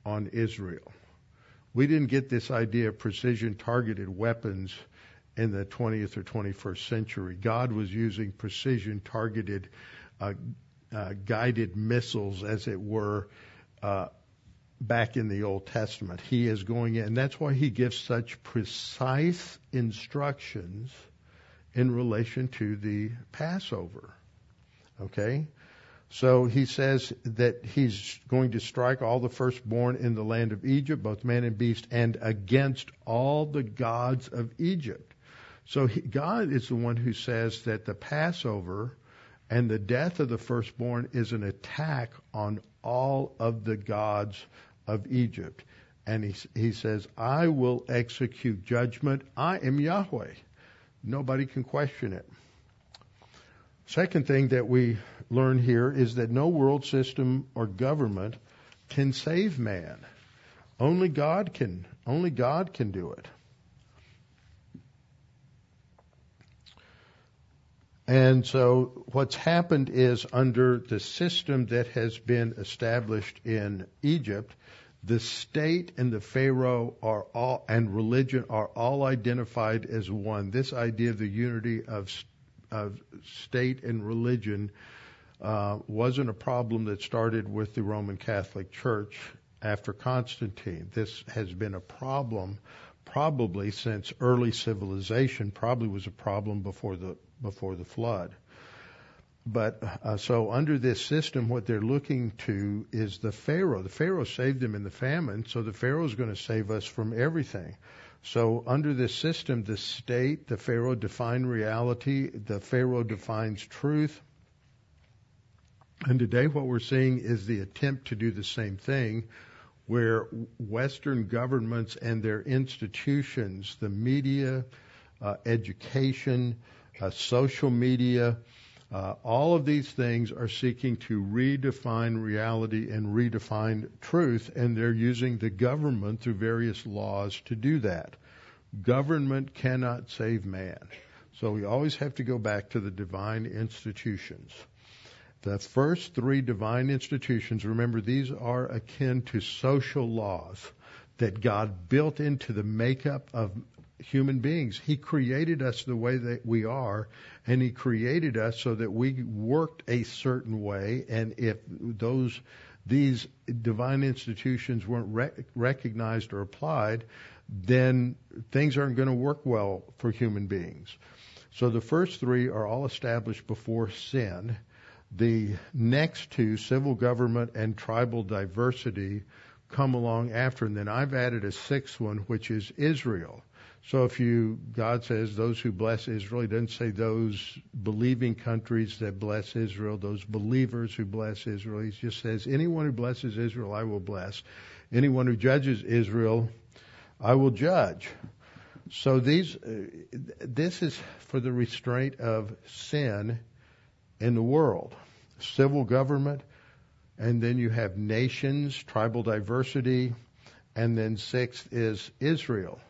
on Israel. We didn't get this idea of precision targeted weapons in the 20th or 21st century. God was using precision targeted uh, uh, guided missiles, as it were, uh, back in the Old Testament. He is going in, and that's why he gives such precise instructions in relation to the Passover. Okay? So he says that he's going to strike all the firstborn in the land of Egypt, both man and beast, and against all the gods of Egypt. So he, God is the one who says that the Passover and the death of the firstborn is an attack on all of the gods of Egypt. And he, he says, I will execute judgment. I am Yahweh. Nobody can question it. Second thing that we learn here is that no world system or government can save man. Only God can, only God can do it. And so what's happened is under the system that has been established in Egypt, the state and the Pharaoh are all, and religion are all identified as one. This idea of the unity of, of state and religion uh, wasn't a problem that started with the Roman Catholic Church after Constantine. This has been a problem probably since early civilization, probably was a problem before the before the flood. But uh, so under this system, what they're looking to is the Pharaoh. The Pharaoh saved them in the famine, so the Pharaoh is going to save us from everything. So under this system, the state, the Pharaoh define reality, the Pharaoh defines truth. And today what we're seeing is the attempt to do the same thing where Western governments and their institutions, the media, uh, education, uh, social media, uh, all of these things are seeking to redefine reality and redefine truth, and they're using the government through various laws to do that. Government cannot save man. So we always have to go back to the divine institutions. The first three divine institutions, remember, these are akin to social laws that God built into the makeup of human beings. He created us the way that we are, and He created us so that we worked a certain way. And if those these divine institutions weren't rec- recognized or applied, then things aren't going to work well for human beings. So the first three are all established before sin. The next two, civil government and tribal diversity, come along after. And then I've added a sixth one, which is Israel. So if you, God says those who bless Israel, He doesn't say those believing countries that bless Israel, those believers who bless Israel. He just says anyone who blesses Israel, I will bless. Anyone who judges Israel, I will judge. So these, uh, this is for the restraint of sin in the world. Civil government, and then you have nations, tribal diversity, and then sixth is Israel.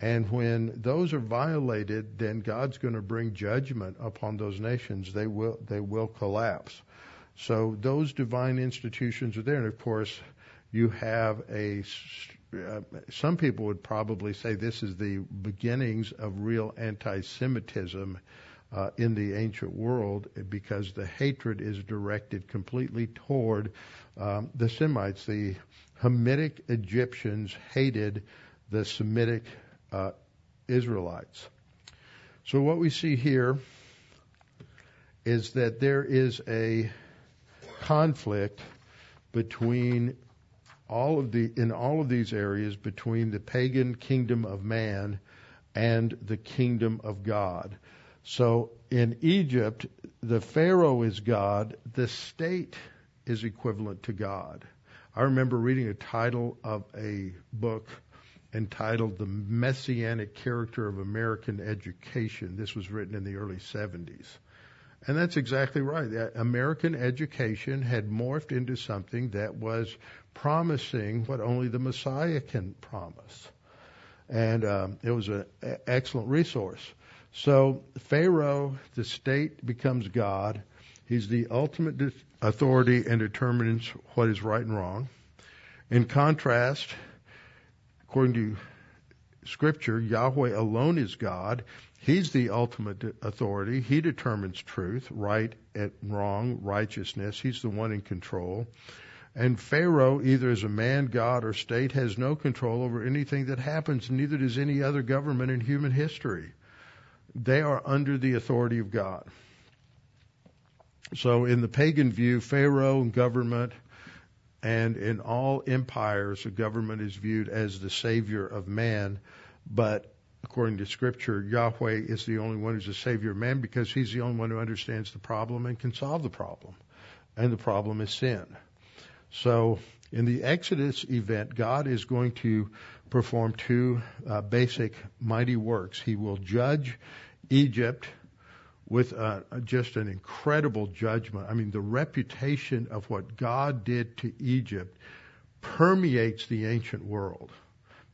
And when those are violated, then God's going to bring judgment upon those nations. They will they will collapse. So those divine institutions are there, and of course, you have a. Uh, some people would probably say this is the beginnings of real anti-Semitism uh, in the ancient world because the hatred is directed completely toward um, the Semites. The Hamitic Egyptians hated the Semitic uh, Israelites. So what we see here is that there is a conflict between all of the in all of these areas between the pagan kingdom of man and the kingdom of God. So in Egypt, the Pharaoh is God, the state is equivalent to God. I remember reading a title of a book entitled The Messianic Character of American Education. This was written in the early 70s. And that's exactly right. American education had morphed into something that was promising what only the Messiah can promise. And um, it was an excellent resource. So Pharaoh, the state becomes God. He's the ultimate authority and determines what is right and wrong. In contrast, according to Scripture, Yahweh alone is God. He's the ultimate authority. He determines truth, right and wrong, righteousness. He's the one in control. And Pharaoh, either as a man, God, or state, has no control over anything that happens, neither does any other government in human history. They are under the authority of God. So in the pagan view, Pharaoh and government, and in all empires, the government is viewed as the savior of man. But according to scripture, Yahweh is the only one who's a savior of man because he's the only one who understands the problem and can solve the problem. And the problem is sin. So in the Exodus event, God is going to perform two uh, basic mighty works. He will judge Egypt with uh, just an incredible judgment. I mean, the reputation of what God did to Egypt permeates the ancient world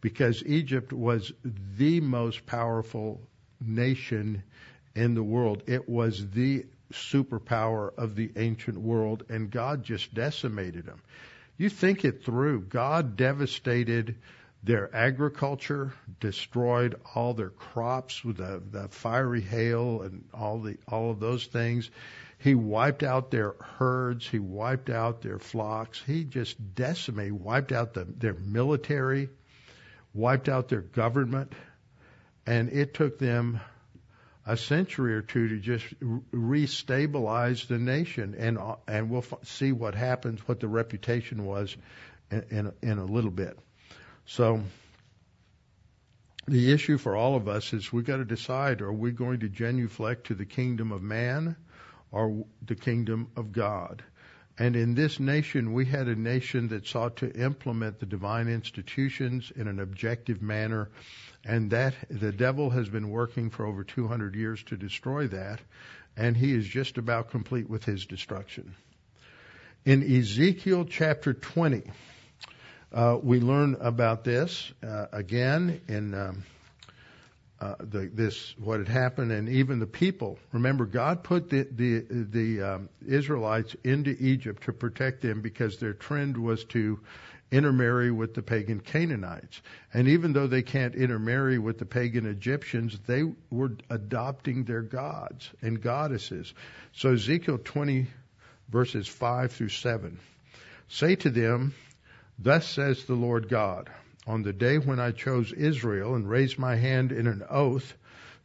because Egypt was the most powerful nation in the world. It was the superpower of the ancient world, and God just decimated them. You think it through. God devastated their agriculture, destroyed all their crops with the, the fiery hail and all the all of those things. He wiped out their herds. He wiped out their flocks. He just decimated, wiped out the, their military, wiped out their government, and it took them a century or two to just restabilize the nation. And and we'll see what happens, what the reputation was, in in, in a little bit. So the issue for all of us is we've got to decide are we going to genuflect to the kingdom of man or the kingdom of God? And in this nation, we had a nation that sought to implement the divine institutions in an objective manner, and that the devil has been working for over 200 years to destroy that, and he is just about complete with his destruction. In Ezekiel chapter 20, uh, we learn about this uh, again in um, uh, the, this what had happened, and even the people. Remember, God put the the, the um, Israelites into Egypt to protect them because their trend was to intermarry with the pagan Canaanites. And even though they can't intermarry with the pagan Egyptians, they were adopting their gods and goddesses. So Ezekiel 20 verses 5 through 7. Say to them, Thus says the Lord God, on the day when I chose Israel and raised my hand in an oath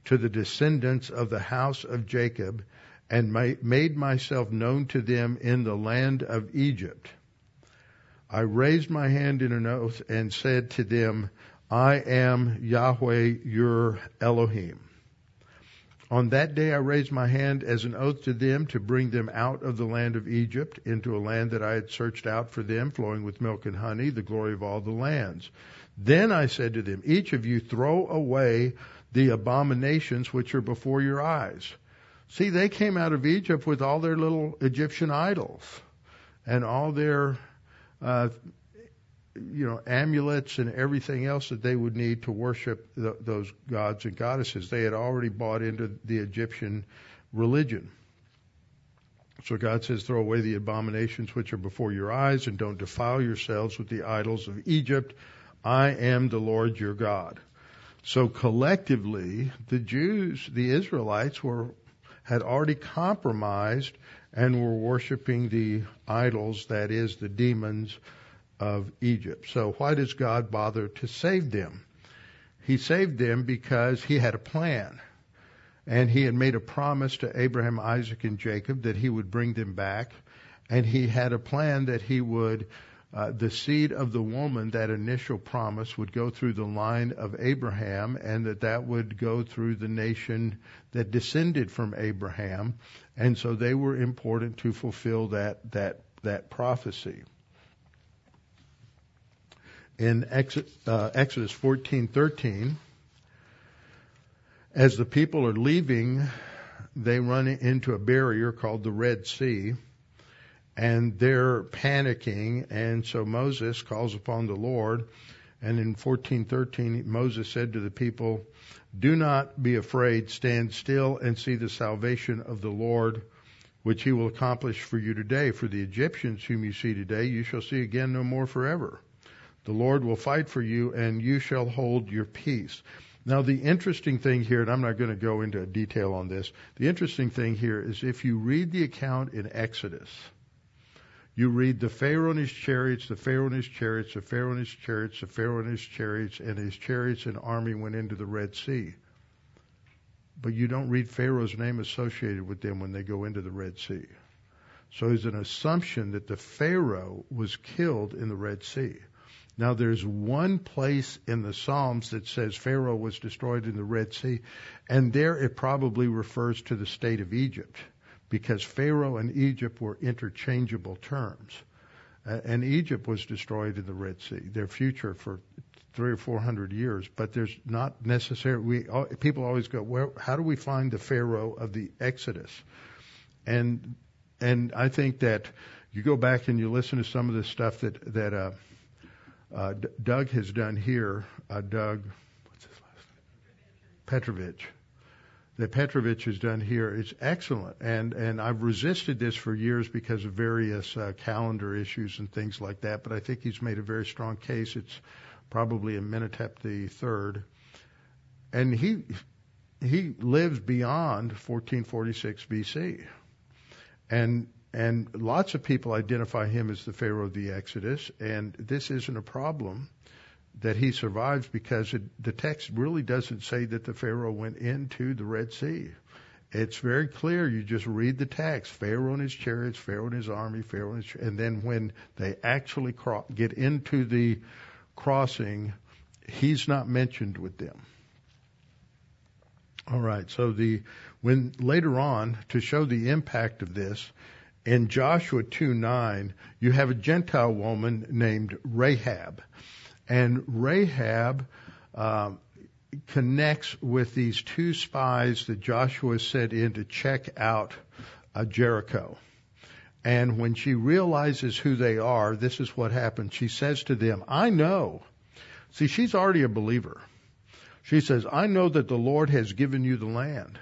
to the descendants of the house of Jacob and made myself known to them in the land of Egypt. I raised my hand in an oath and said to them, I am Yahweh your Elohim. On that day I raised my hand as an oath to them to bring them out of the land of Egypt into a land that I had searched out for them, flowing with milk and honey, the glory of all the lands. Then I said to them, each of you throw away the abominations which are before your eyes. See, they came out of Egypt with all their little Egyptian idols and all their, uh, you know, amulets and everything else that they would need to worship the, those gods and goddesses. They had already bought into the Egyptian religion. So God says, throw away the abominations which are before your eyes and don't defile yourselves with the idols of Egypt. I am the Lord your God. So collectively, the Jews, the Israelites were had already compromised and were worshiping the idols, that is, the demons of Egypt. So why does God bother to save them? He saved them because he had a plan. And he had made a promise to Abraham, Isaac, and Jacob that he would bring them back. And he had a plan that he would uh, the seed of the woman, that initial promise, would go through the line of Abraham, and that that would go through the nation that descended from Abraham, and so they were important to fulfill that that that prophecy. In Exodus, uh, Exodus 14:13, as the people are leaving, they run into a barrier called the Red Sea and they're panicking. And so Moses calls upon the Lord. And in 14:13, Moses said to the people, "Do not be afraid. Stand still and see the salvation of the Lord, which He will accomplish for you today. For the Egyptians whom you see today, you shall see again no more forever. The Lord will fight for you, and you shall hold your peace." Now, the interesting thing here, and I'm not going to go into detail on this, the interesting thing here is if you read the account in Exodus, you read the Pharaoh and his chariots, the Pharaoh and his chariots, the Pharaoh and his chariots, the Pharaoh and his chariots, and his chariots and army went into the Red Sea. But you don't read Pharaoh's name associated with them when they go into the Red Sea. So there's an assumption that the Pharaoh was killed in the Red Sea. Now there's one place in the Psalms that says Pharaoh was destroyed in the Red Sea, and there it probably refers to the state of Egypt because Pharaoh and Egypt were interchangeable terms. Uh, and Egypt was destroyed in the Red Sea, their future for three or four hundred years. But there's not necessarily, we, people always go, well, how do we find the Pharaoh of the Exodus? And, and I think that you go back and you listen to some of the stuff that, that, uh, uh, D- Doug has done here, uh, Doug, what's his last name? Petrovich that Petrovich has done here is excellent, and and I've resisted this for years because of various uh, calendar issues and things like that. But I think he's made a very strong case. It's probably Amenhotep the third, and he he lives beyond 1446 BC, and and lots of people identify him as the Pharaoh of the Exodus, and this isn't a problem that he survives because it, the text really doesn't say that the Pharaoh went into the Red Sea. It's very clear. You just read the text: Pharaoh and his chariots, Pharaoh and his army, Pharaoh and and then when they actually cro- get into the crossing, he's not mentioned with them. All right. So the when later on to show the impact of this in Joshua 2:9, you have a Gentile woman named Rahab and Rahab um, connects with these two spies that Joshua sent in to check out uh, Jericho. And when she realizes who they are, this is what happens. She says to them, I know. See, she's already a believer. She says, I know that the Lord has given you the land,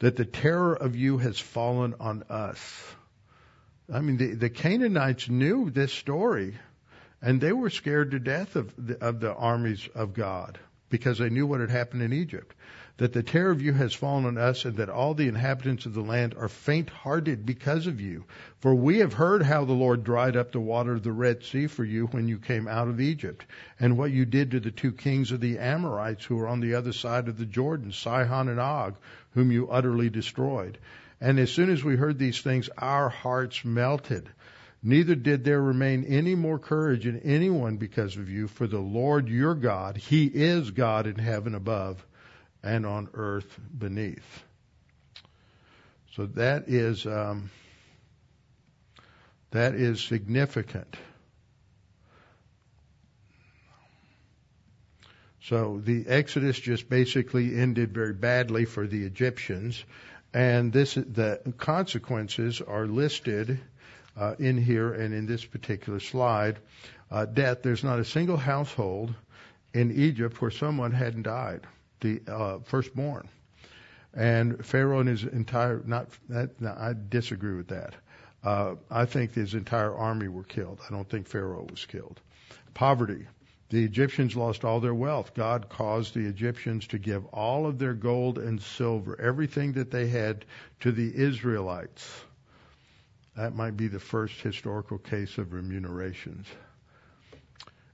that the terror of you has fallen on us. I mean, the, the Canaanites knew this story and they were scared to death of the, of the armies of God because they knew what had happened in Egypt. that the terror of you has fallen on us, and that all the inhabitants of the land are faint hearted because of you. For we have heard how the Lord dried up the water of the Red Sea for you when you came out of Egypt, and what you did to the two kings of the Amorites who were on the other side of the Jordan, Sihon and Og, whom you utterly destroyed. And as soon as we heard these things, our hearts melted. Neither did there remain any more courage in anyone because of you, for the Lord your God, He is God in heaven above and on earth beneath. So that is um, that is significant. So the Exodus just basically ended very badly for the Egyptians, and this the consequences are listed uh, in here and in this particular slide. Uh, death. There's not a single household in Egypt where someone hadn't died the uh, firstborn. And Pharaoh and his entire not that no, I disagree with that. Uh, I think his entire army were killed. I don't think Pharaoh was killed. Poverty. The Egyptians lost all their wealth. God caused the Egyptians to give all of their gold and silver, everything that they had, to the Israelites. That might be the first historical case of remunerations.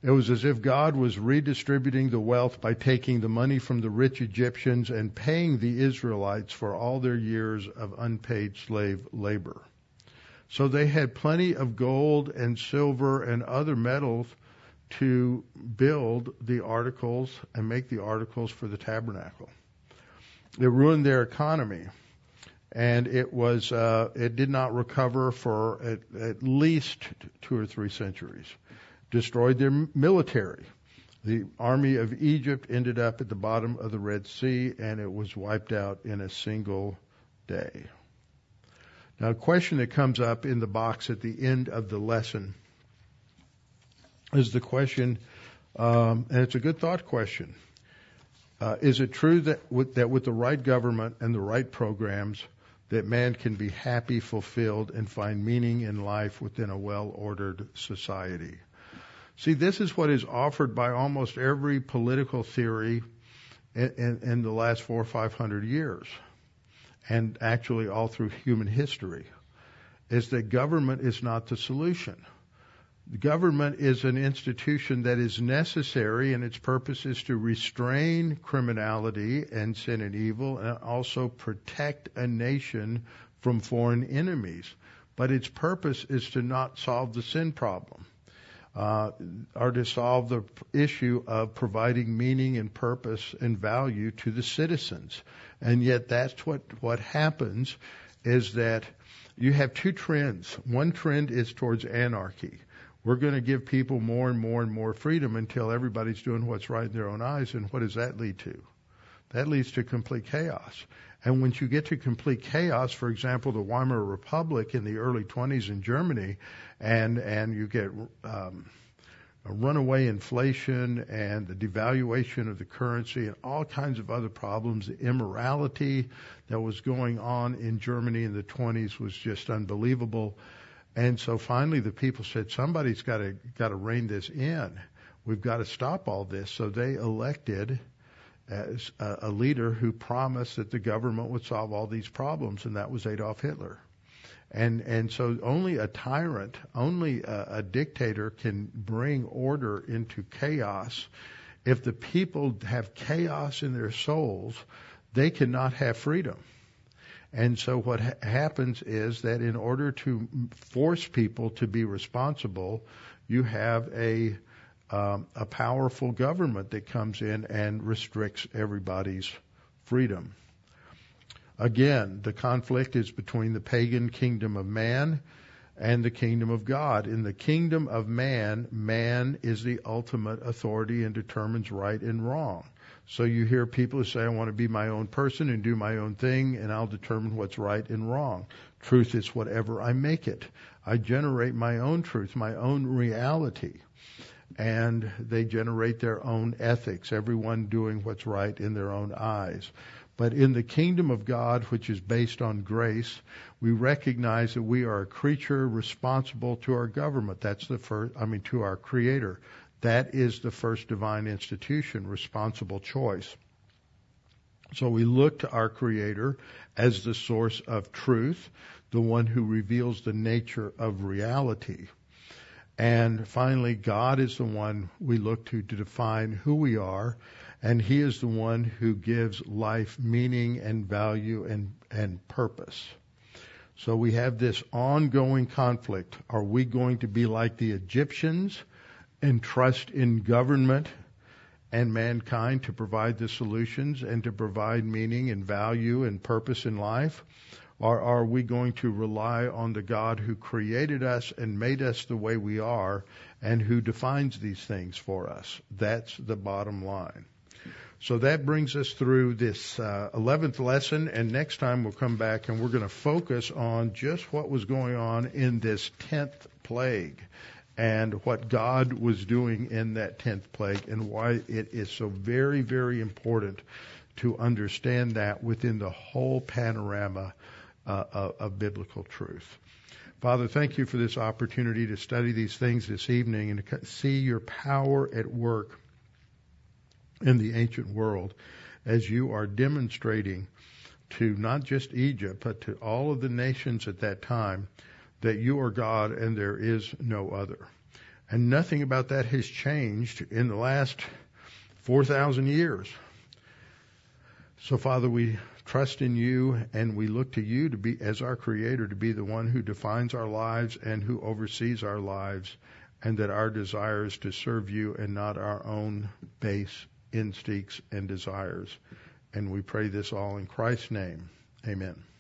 It was as if God was redistributing the wealth by taking the money from the rich Egyptians and paying the Israelites for all their years of unpaid slave labor. So they had plenty of gold and silver and other metals to build the articles and make the articles for the tabernacle. It ruined their economy, and it was uh, it did not recover for at, at least two or three centuries destroyed their military. The army of Egypt ended up at the bottom of the Red Sea and it was wiped out in a single day. Now, a question that comes up in the box at the end of the lesson is the question, um, and it's a good thought question. Uh, is it true that with, that with the right government and the right programs, that man can be happy, fulfilled, and find meaning in life within a well-ordered society? See, this is what is offered by almost every political theory in, in, in the last four or five hundred years, and actually all through human history, is that government is not the solution. The government is an institution that is necessary, and its purpose is to restrain criminality and sin and evil, and also protect a nation from foreign enemies. But its purpose is to not solve the sin problem uh, are to solve the issue of providing meaning and purpose and value to the citizens. And yet that's what, what happens is that you have two trends. One trend is towards anarchy. We're going to give people more and more and more freedom until everybody's doing what's right in their own eyes. And what does that lead to? That leads to complete chaos. And once you get to complete chaos, for example, the Weimar Republic in the early 20s in Germany, and and you get um, a runaway inflation and the devaluation of the currency and all kinds of other problems. The immorality that was going on in Germany in the 20s was just unbelievable. And so finally, the people said, "Somebody's got to got to rein this in. We've got to stop all this." So they elected as a, a leader who promised that the government would solve all these problems, and that was Adolf Hitler. And and so only a tyrant, only a, a dictator can bring order into chaos. If the people have chaos in their souls, they cannot have freedom. And so what ha- happens is that in order to force people to be responsible, you have a um, a powerful government that comes in and restricts everybody's freedom. Again, the conflict is between the pagan kingdom of man and the kingdom of God. In the kingdom of man, man is the ultimate authority and determines right and wrong. So you hear people who say, I want to be my own person and do my own thing, and I'll determine what's right and wrong. Truth is whatever I make it. I generate my own truth, my own reality and they generate their own ethics, everyone doing what's right in their own eyes. But in the kingdom of God, which is based on grace, we recognize that we are a creature responsible to our government. That's the first, I mean, to our creator. That is the first divine institution, responsible choice. So we look to our Creator as the source of truth, the one who reveals the nature of reality. And finally, God is the one we look to to define who we are, and He is the one who gives life meaning and value and, and purpose. So we have this ongoing conflict. Are we going to be like the Egyptians and trust in government and mankind to provide the solutions and to provide meaning and value and purpose in life? Or are we going to rely on the God who created us and made us the way we are and who defines these things for us? That's the bottom line. So that brings us through this uh, 11th lesson, and next time we'll come back and we're going to focus on just what was going on in this 10th plague and what God was doing in that 10th plague and why it is so very, very important to understand that within the whole panorama uh, of, of biblical truth. Father, thank you for this opportunity to study these things this evening and to see your power at work in the ancient world as you are demonstrating to not just Egypt, but to all of the nations at that time that you are God and there is no other. And nothing about that has changed in the last 4,000 years. So Father, we trust in you and we look to you to be, as our creator, to be the one who defines our lives and who oversees our lives and that our desire is to serve you and not our own base instincts and desires. And we pray this all in Christ's name. Amen.